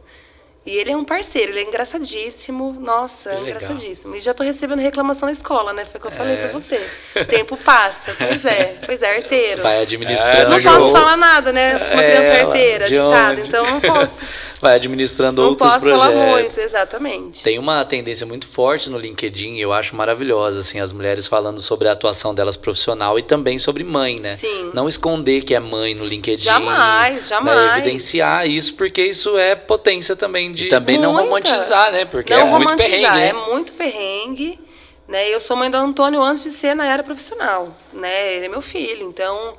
E ele é um parceiro, ele é engraçadíssimo. Nossa, é engraçadíssimo. E já estou recebendo reclamação na escola, né? Foi o que eu é. falei para você. O tempo passa. Pois é, pois é, arteiro. Vai administrando. não posso falar nada, né? Uma é, criança arteira, agitada, então não posso. Vai administrando não outros projetos. Não posso falar muito, exatamente. Tem uma tendência muito forte no LinkedIn, eu acho maravilhosa, assim, as mulheres falando sobre a atuação delas profissional e também sobre mãe, né? Sim. Não esconder que é mãe no LinkedIn. Jamais, né? jamais. Né? Evidenciar isso, porque isso é potência também de. E também Muita. não romantizar, né? Porque não é muito perrengue. Né? É muito perrengue. Né? Eu sou mãe do Antônio antes de ser na era profissional. Né? Ele é meu filho, então.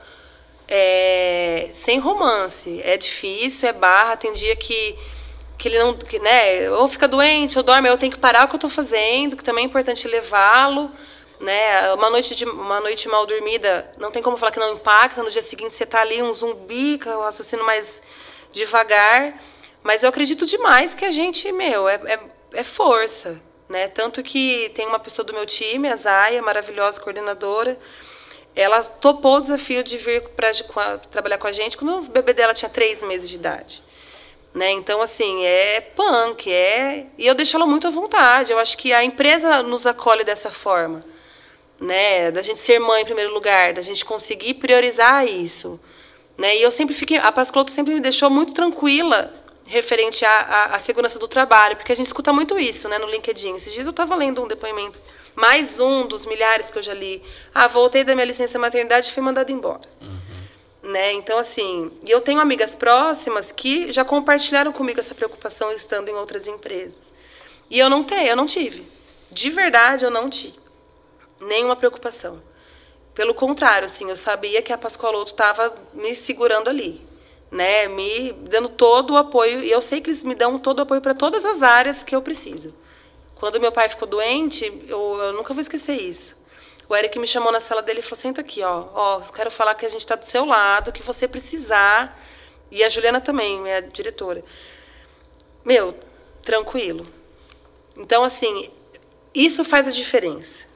É, sem romance. É difícil, é barra. Tem dia que, que ele não. Que, né, ou fica doente, ou dorme, eu tenho que parar o que eu estou fazendo, que também é importante levá-lo. Né? Uma noite de uma noite mal dormida, não tem como falar que não impacta. No dia seguinte você está ali um zumbi, com o raciocínio mais devagar. Mas eu acredito demais que a gente, meu, é, é, é força. Né? Tanto que tem uma pessoa do meu time, a Zaya, maravilhosa coordenadora, ela topou o desafio de vir para trabalhar com a gente quando o bebê dela tinha três meses de idade. Né? Então, assim, é punk, é... E eu deixo ela muito à vontade. Eu acho que a empresa nos acolhe dessa forma. Né? Da gente ser mãe em primeiro lugar, da gente conseguir priorizar isso. Né? E eu sempre fiquei... A Pascoloto sempre me deixou muito tranquila referente à, à, segurança do trabalho, porque a gente escuta muito isso né, no LinkedIn. Esses dias eu estava lendo um depoimento, mais um dos milhares que eu já li. Ah, voltei da minha licença maternidade e fui mandada embora. Uhum. Né? Então, assim, e eu tenho amigas próximas que já compartilharam comigo essa preocupação estando em outras empresas. E eu não tenho, eu não tive. De verdade, eu não tive nenhuma preocupação. Pelo contrário, assim, eu sabia que a Pascoaloto estava me segurando ali né, me dando todo o apoio, e eu sei que eles me dão todo o apoio para todas as áreas que eu preciso. Quando meu pai ficou doente, eu, eu nunca vou esquecer isso. O Eric me chamou na sala dele e falou: senta aqui, ó, ó, quero falar que a gente está do seu lado, que você precisar. E a Juliana também, minha diretora. Meu, tranquilo. Então, assim, isso faz a diferença.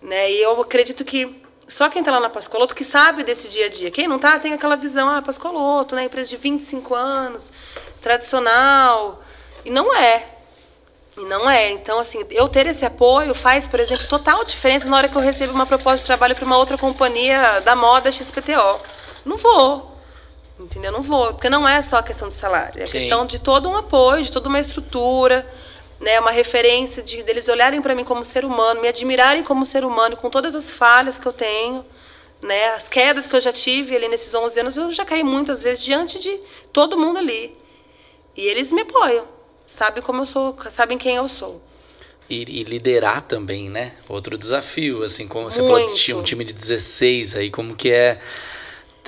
Né? E eu acredito que só quem está lá na Pascoloto que sabe desse dia a dia. Quem não está tem aquela visão, ah, Pascoloto, né, empresa de 25 anos, tradicional. E não é. E não é. Então, assim, eu ter esse apoio faz, por exemplo, total diferença na hora que eu recebo uma proposta de trabalho para uma outra companhia da moda XPTO. Não vou. Entendeu? Não vou. Porque não é só a questão do salário. É a questão de todo um apoio, de toda uma estrutura né, uma referência de deles olharem para mim como ser humano, me admirarem como ser humano, com todas as falhas que eu tenho, né, as quedas que eu já tive ali nesses 11 anos, eu já caí muitas vezes diante de todo mundo ali. E eles me apoiam, sabem como eu sou, sabem quem eu sou. E, e, liderar também, né? Outro desafio, assim, como você Muito. falou que tinha um time de 16 aí, como que é,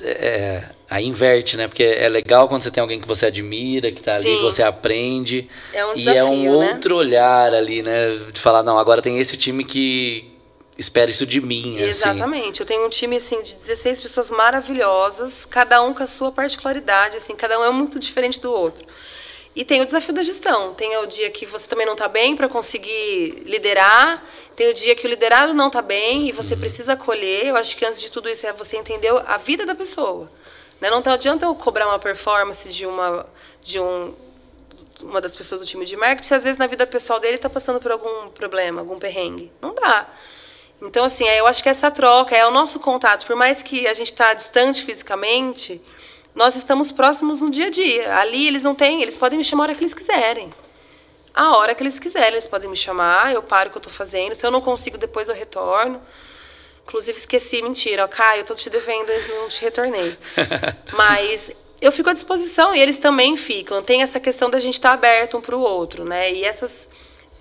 é Aí inverte, né? Porque é legal quando você tem alguém que você admira, que tá Sim. ali, que você aprende. É um desafio, E é um né? outro olhar ali, né? De falar, não, agora tem esse time que espera isso de mim. Assim. Exatamente. Assim. Eu tenho um time, assim, de 16 pessoas maravilhosas, cada um com a sua particularidade, assim, cada um é muito diferente do outro. E tem o desafio da gestão. Tem o dia que você também não está bem para conseguir liderar. Tem o dia que o liderado não está bem e você uhum. precisa acolher. Eu acho que antes de tudo isso é você entender a vida da pessoa. Né? Não adianta eu cobrar uma performance de uma, de um, uma das pessoas do time de marketing se às vezes na vida pessoal dele está passando por algum problema, algum perrengue. Não dá. Então, assim, é, eu acho que essa troca é o nosso contato. Por mais que a gente está distante fisicamente, nós estamos próximos no dia a dia. Ali eles não têm, eles podem me chamar a hora que eles quiserem. A hora que eles quiserem, eles podem me chamar, eu paro o que eu estou fazendo. Se eu não consigo, depois eu retorno. Inclusive, esqueci, mentira. Ó, Caio, eu tô te devendo, não te retornei. Mas eu fico à disposição e eles também ficam. Tem essa questão da gente estar tá aberto um para o outro, né? E essas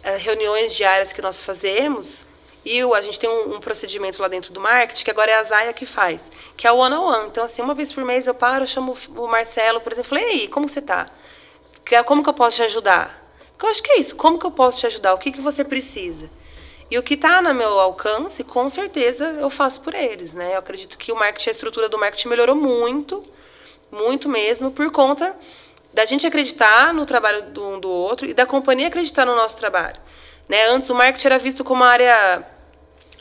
uh, reuniões diárias que nós fazemos, e a gente tem um, um, procedimento lá dentro do marketing, que agora é a Zaya que faz, que é o one-on-one. -on -one. Então, assim, uma vez por mês eu paro, eu chamo o Marcelo, por exemplo, falei, e aí, como você está? Como que eu posso te ajudar? Porque eu acho que é isso, como que eu posso te ajudar? O que, que você precisa? E o que está no meu alcance, com certeza eu faço por eles, né? Eu acredito que o marketing, a estrutura do marketing melhorou muito, muito mesmo, por conta da gente acreditar no trabalho do um do outro e da companhia acreditar no nosso trabalho. Né? Antes o marketing era visto como uma área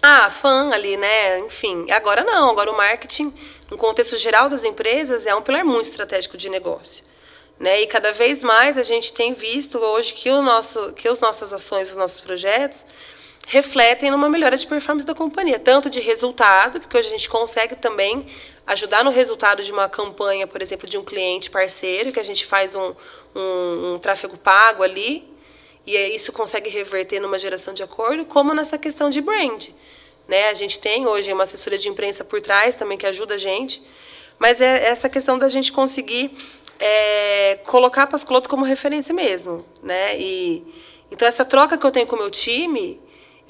ah, fã ali, né? Enfim, agora não. Agora o marketing, no contexto geral das empresas, é um pilar muito estratégico de negócio. Né? E cada vez mais a gente tem visto hoje que, o nosso, que as nossas ações, os nossos projetos, refletem numa melhora de performance da companhia, tanto de resultado, porque hoje a gente consegue também ajudar no resultado de uma campanha, por exemplo, de um cliente parceiro, que a gente faz um, um, um tráfego pago ali, e isso consegue reverter numa geração de acordo, como nessa questão de brand. Né? A gente tem hoje uma assessoria de imprensa por trás também que ajuda a gente, mas é essa questão da gente conseguir é, colocar Pascoloto como referência mesmo. Né? E, então, essa troca que eu tenho com o meu time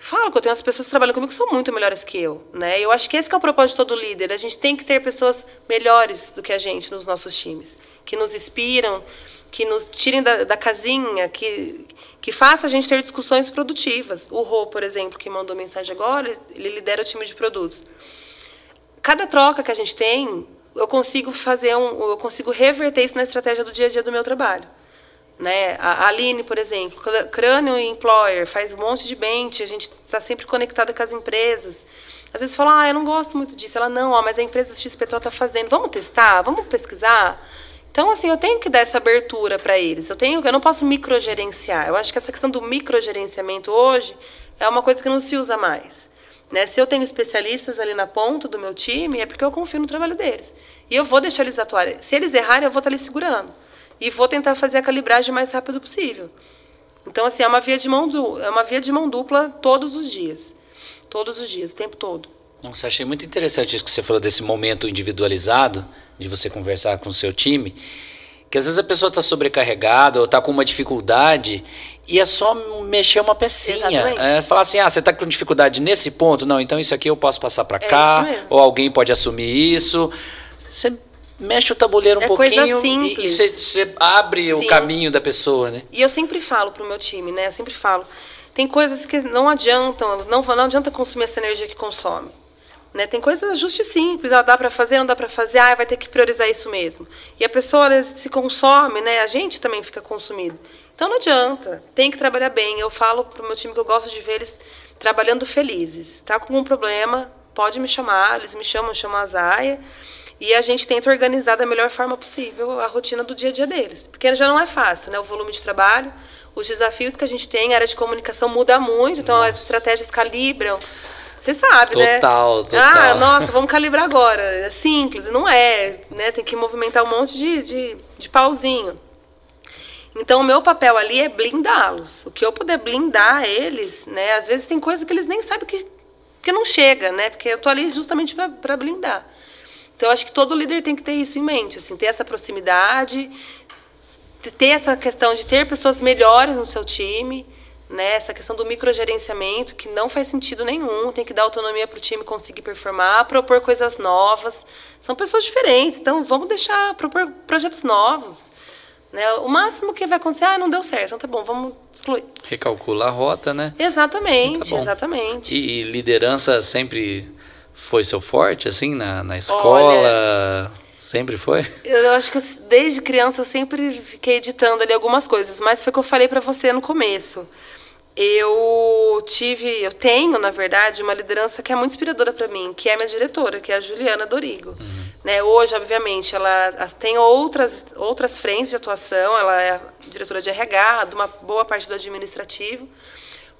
falo que eu tenho as pessoas que trabalham comigo que são muito melhores que eu, né? Eu acho que esse que é o propósito todo líder. A gente tem que ter pessoas melhores do que a gente nos nossos times, que nos inspiram, que nos tirem da, da casinha, que que faça a gente ter discussões produtivas. O Rô, por exemplo, que mandou mensagem agora, ele lidera o time de produtos. Cada troca que a gente tem, eu consigo fazer um, eu consigo reverter isso na estratégia do dia a dia do meu trabalho. Né? A Aline, por exemplo, Crânio e Employer, faz um monte de bench, a gente está sempre conectada com as empresas. Às vezes fala, ah, eu não gosto muito disso. Ela, não, ó, mas a empresa XPTO está fazendo, vamos testar, vamos pesquisar? Então, assim, eu tenho que dar essa abertura para eles. Eu, tenho, eu não posso microgerenciar. Eu acho que essa questão do microgerenciamento hoje é uma coisa que não se usa mais. Né? Se eu tenho especialistas ali na ponta do meu time, é porque eu confio no trabalho deles. E eu vou deixar eles atuarem. Se eles errarem, eu vou estar ali segurando. E vou tentar fazer a calibragem o mais rápido possível. Então, assim, é uma via de mão, du é uma via de mão dupla todos os dias. Todos os dias, o tempo todo. Nossa, achei muito interessante isso que você falou desse momento individualizado, de você conversar com o seu time, que às vezes a pessoa está sobrecarregada ou está com uma dificuldade e é só mexer uma pecinha. É, falar assim, ah, você está com dificuldade nesse ponto? Não, então isso aqui eu posso passar para é cá, ou alguém pode assumir isso. Você mexe o tabuleiro um é pouquinho e você abre Sim. o caminho da pessoa, né? E eu sempre falo pro meu time, né? Eu sempre falo, tem coisas que não adiantam, não, não adianta consumir essa energia que consome. Né? Tem coisas ajustes simples, ah, dá para fazer, não dá para fazer, ah, vai ter que priorizar isso mesmo. E a pessoa vezes, se consome, né? A gente também fica consumido. Então não adianta, tem que trabalhar bem. Eu falo pro meu time que eu gosto de ver eles trabalhando felizes. Tá com algum problema, pode me chamar, eles me chamam, chamam a Zaya. E a gente tenta organizar da melhor forma possível a rotina do dia a dia deles. Porque já não é fácil, né? O volume de trabalho, os desafios que a gente tem, a área de comunicação muda muito, então nossa. as estratégias calibram. Você sabe, total, né? Total, total. Ah, nossa, vamos calibrar agora. É simples, não é, né? Tem que movimentar um monte de, de, de pauzinho. Então, o meu papel ali é blindá-los. O que eu puder blindar eles, né? Às vezes tem coisa que eles nem sabem que, que não chega, né? Porque eu tô ali justamente para blindar. Então, acho que todo líder tem que ter isso em mente, assim, ter essa proximidade, ter essa questão de ter pessoas melhores no seu time, né? Essa questão do microgerenciamento, que não faz sentido nenhum, tem que dar autonomia para o time conseguir performar, propor coisas novas. São pessoas diferentes, então vamos deixar propor projetos novos. Né? O máximo que vai acontecer, ah, não deu certo, então tá bom, vamos excluir. Recalcular a rota, né? Exatamente, tá exatamente. E, e liderança sempre foi seu forte, assim, na, na escola? Olha, sempre foi? Eu acho que desde criança eu sempre fiquei editando ali algumas coisas, mas foi o que eu falei para você no começo. Eu tive, eu tenho, na verdade, uma liderança que é muito inspiradora para mim, que é minha diretora, que é a Juliana Dorigo. Uhum. Né, hoje, obviamente, ela tem outras, outras frentes de atuação, ela é diretora de RH, de uma boa parte do administrativo,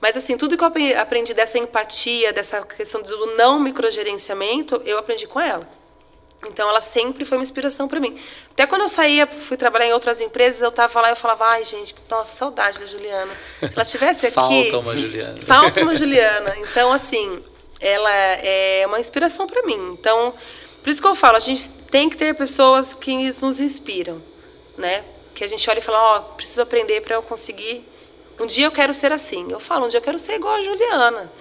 mas, assim, tudo que eu aprendi dessa empatia, dessa questão do não microgerenciamento, eu aprendi com ela. Então, ela sempre foi uma inspiração para mim. Até quando eu saía, fui trabalhar em outras empresas, eu estava lá e eu falava, ai, gente, nossa, saudade da Juliana. Se ela estivesse aqui... falta uma Juliana. Falta uma Juliana. Então, assim, ela é uma inspiração para mim. Então, por isso que eu falo, a gente tem que ter pessoas que nos inspiram, né? Que a gente olha e fala, ó, oh, preciso aprender para eu conseguir um dia eu quero ser assim. Eu falo, um dia eu quero ser igual a Juliana.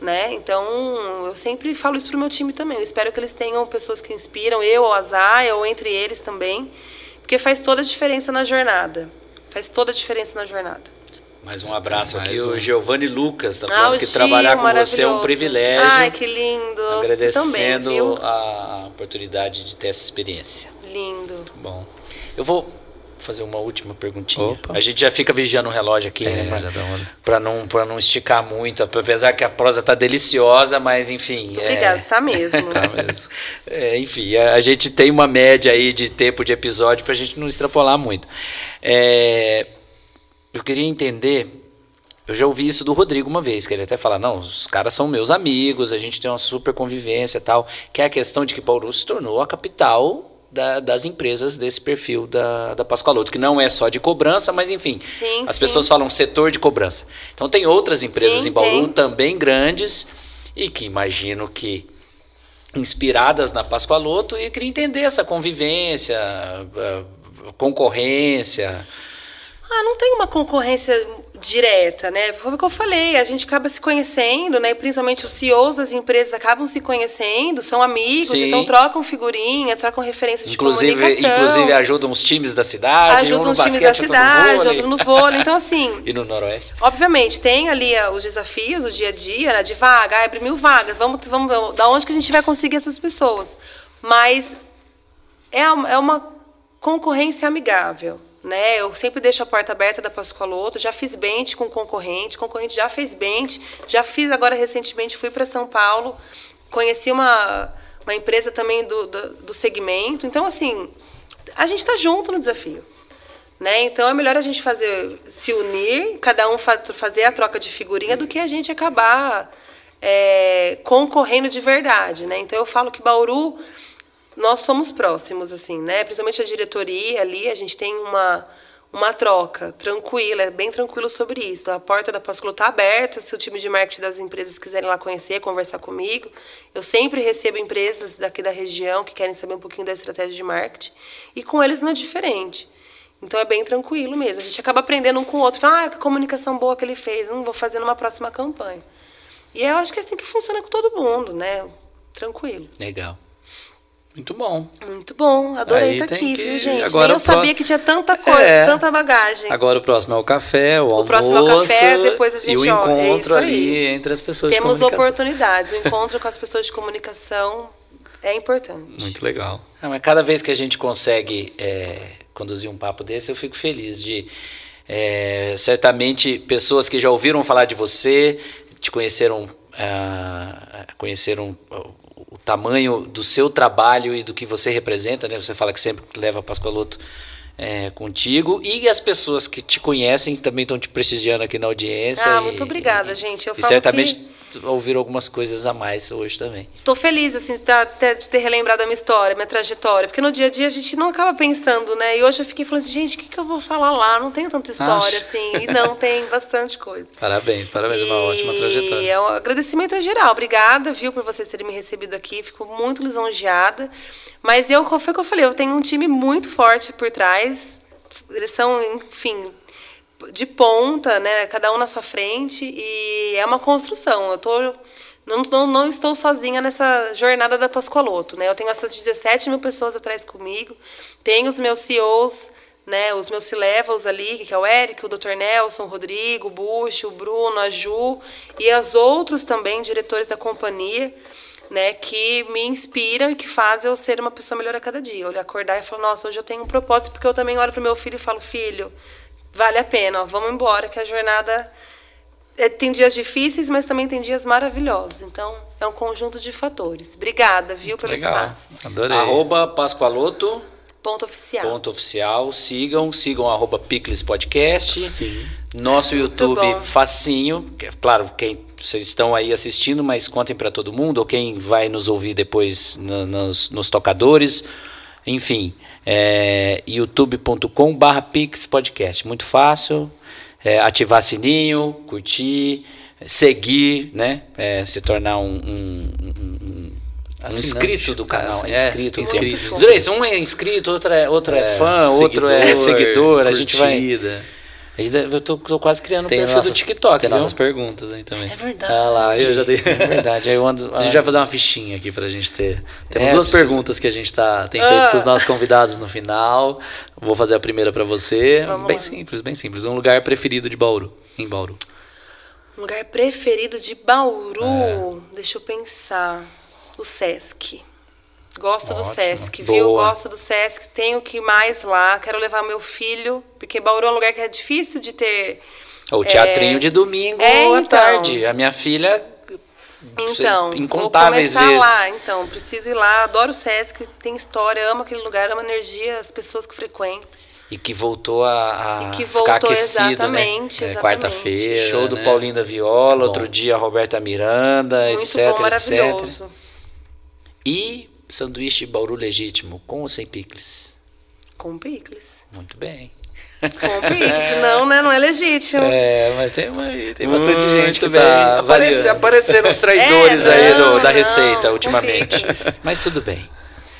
Né? Então, eu sempre falo isso para o meu time também. Eu espero que eles tenham pessoas que inspiram, eu ou a Zaya, ou entre eles também, porque faz toda a diferença na jornada. Faz toda a diferença na jornada. Mais um abraço Mais aqui, um. o Giovanni Lucas, tá falando ah, que trabalhar com você é um privilégio. Ai, que lindo. Agradecendo também, a oportunidade de ter essa experiência. Lindo. Muito bom. Eu vou fazer uma última perguntinha. Opa. A gente já fica vigiando o relógio aqui, é, né? Para não, pra não esticar muito. Apesar que a prosa tá deliciosa, mas enfim. Obrigada, é... tá mesmo. tá mesmo. É, enfim, a, a, gente tem uma média aí de tempo de episódio para a gente não extrapolar muito. É, eu queria entender. Eu já ouvi isso do Rodrigo uma vez, que ele até fala, não, os caras são meus amigos, a gente tem uma super convivência e tal, que é a questão de que Bauru se tornou a capital da, das empresas desse perfil da, da Pascoaloto, que não é só de cobrança, mas enfim, sim, as sim. pessoas falam setor de cobrança. Então tem outras empresas sim, em Bauru tem. também grandes e que imagino que inspiradas na Pascoaloto e queria entender essa convivência, concorrência. Ah, não tem uma concorrência direta, né? Foi o que eu falei, a gente acaba se conhecendo, né? Principalmente os CEOs das empresas acabam se conhecendo, são amigos, Sim. então trocam figurinhas, trocam referências de inclusive, comunicação. Inclusive ajudam os times da cidade, ajudam um os times da cidade, outro no vôlei, então assim... e no Noroeste? Obviamente, tem ali uh, os desafios, o dia a dia, né? De vaga, abre mil vagas, vamos, vamos, da onde que a gente vai conseguir essas pessoas? Mas é, é uma concorrência amigável, né? Eu sempre deixo a porta aberta da Pascoaloto, já fiz bente com concorrente, concorrente já fez bente, já fiz agora recentemente, fui para São Paulo, conheci uma, uma empresa também do, do, do segmento. Então, assim, a gente está junto no desafio. Né? Então é melhor a gente fazer se unir, cada um fa fazer a troca de figurinha, do que a gente acabar é, concorrendo de verdade. Né? Então eu falo que Bauru nós somos próximos, assim, né? Principalmente a diretoria ali, a gente tem uma, uma troca tranquila, é bem tranquilo sobre isso. A porta da Pasculo está aberta, se o time de marketing das empresas quiserem lá conhecer, conversar comigo. Eu sempre recebo empresas daqui da região que querem saber um pouquinho da estratégia de marketing. E com eles não é diferente. Então é bem tranquilo mesmo. A gente acaba aprendendo um com o outro. Fala, ah, que comunicação boa que ele fez. Não vou fazer numa próxima campanha. E eu acho que é assim que funciona com todo mundo, né? Tranquilo. Legal. Muito bom. Muito bom. Adorei estar tá aqui, que... viu, gente? Agora Nem eu pro... sabia que tinha tanta coisa, é. tanta bagagem. Agora o próximo é o café, o, o almoço. O próximo é o café, depois a gente... E o encontro é ali entre as pessoas Temos oportunidades. O encontro com as pessoas de comunicação é importante. Muito legal. Não, mas cada vez que a gente consegue é, conduzir um papo desse, eu fico feliz de... É, certamente pessoas que já ouviram falar de você, te conheceram, uh, conheceram o tamanho do seu trabalho e do que você representa, né? Você fala que sempre leva Pascoaloto é, contigo e as pessoas que te conhecem também estão te prestigiando aqui na audiência. Ah, e, muito obrigada, e, gente. Eu e certamente que ouvir algumas coisas a mais hoje também. Estou feliz assim de, tá, de, ter relembrado a minha história, minha trajetória, porque no dia a dia a gente não acaba pensando, né? E hoje eu fiquei falando assim, gente, o que, que eu vou falar lá? Não tenho tanta história Acho. assim. E não, tem bastante coisa. Parabéns, parabéns, e... uma ótima trajetória. É um agradecimento em geral. Obrigada, viu, por vocês terem me recebido aqui. Fico muito lisonjeada. Mas eu, foi o que eu falei, eu tenho um time muito forte por trás. Eles são, enfim, de ponta, né? Cada um na sua frente e é uma construção. Eu tô não, não, não estou sozinha nessa jornada da Pascoaloto, né? Eu tenho essas 17 mil pessoas atrás comigo, tenho os meus CEOs, né? Os meus C-levels ali, que é o Eric, o Dr. Nelson, o Rodrigo, o Bush, o Bruno, a Ju e os outros também diretores da companhia, né? Que me inspiram e que fazem eu ser uma pessoa melhor a cada dia. Eu acordar e falar, nossa, hoje eu tenho um propósito, porque eu também olho para o meu filho e falo, filho, vale a pena, ó, vamos embora, que a jornada é, tem dias difíceis, mas também tem dias maravilhosos. Então, é um conjunto de fatores. Obrigada, viu, pelo Legal. espaço. Adorei. Arroba Pascoaloto. Ponto oficial. Ponto oficial. Sigam, sigam arroba Picles Podcast. Sim. Nosso YouTube facinho. Claro, quem vocês estão aí assistindo, mas contem para todo mundo, ou quem vai nos ouvir depois no, nos, nos tocadores. Enfim, é, youtube.com barra Podcast. Muito fácil. É, ativar sininho, curtir, seguir, né? É, se tornar um, um, um, um inscrito do canal. É, inscrito. inscrito. Dois, um é inscrito, outro é, outro é, é fã, seguidor, outro é seguidor. Curtida. A gente vai eu tô, tô quase criando tem um perfil nossas, do TikTok. Tem viu? nossas perguntas aí também. É verdade. Ah lá, eu já dei. É verdade. Aí eu ando, a gente vai fazer uma fichinha aqui pra gente ter. Temos é, duas preciso... perguntas que a gente tá, tem feito ah. com os nossos convidados no final. Vou fazer a primeira pra você. Vamos bem lá. simples, bem simples. Um lugar preferido de Bauru, em Bauru. Um lugar preferido de Bauru? É. Deixa eu pensar. O Sesc. Gosto Ótimo. do Sesc, Boa. viu? Gosto do Sesc, tenho que ir mais lá, quero levar meu filho, porque Bauru é um lugar que é difícil de ter. O teatrinho é... de domingo é, à então. tarde. A minha filha. Então, incontáveis vou começar vezes. lá, então, preciso ir lá, adoro o Sesc, tem história, amo aquele lugar, amo a energia, as pessoas que frequentam. E que voltou a, a e que voltou, ficar aquecido, exatamente, né? Exatamente. Quarta-feira. Show do né? Paulinho da Viola, outro dia a Roberta Miranda, Muito etc, bom, maravilhoso. etc. E sanduíche Bauru legítimo, com ou sem picles? Com picles. Muito bem. Com picles, não, né? Não é legítimo. É, mas tem, uma, tem bastante Muito gente que bem. tá Aparece, Apareceram os traidores é, aí do, da receita ultimamente. Mas tudo bem.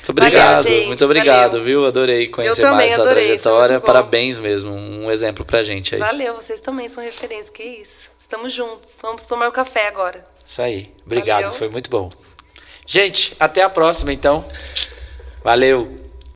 Muito obrigado, Valeu, muito obrigado, Valeu. viu? Adorei conhecer mais a trajetória. Parabéns mesmo, um exemplo pra gente aí. Valeu, vocês também são referência, que isso. Estamos juntos, vamos tomar o um café agora. Isso aí, obrigado, Valeu. foi muito bom. Gente, até a próxima então. Valeu!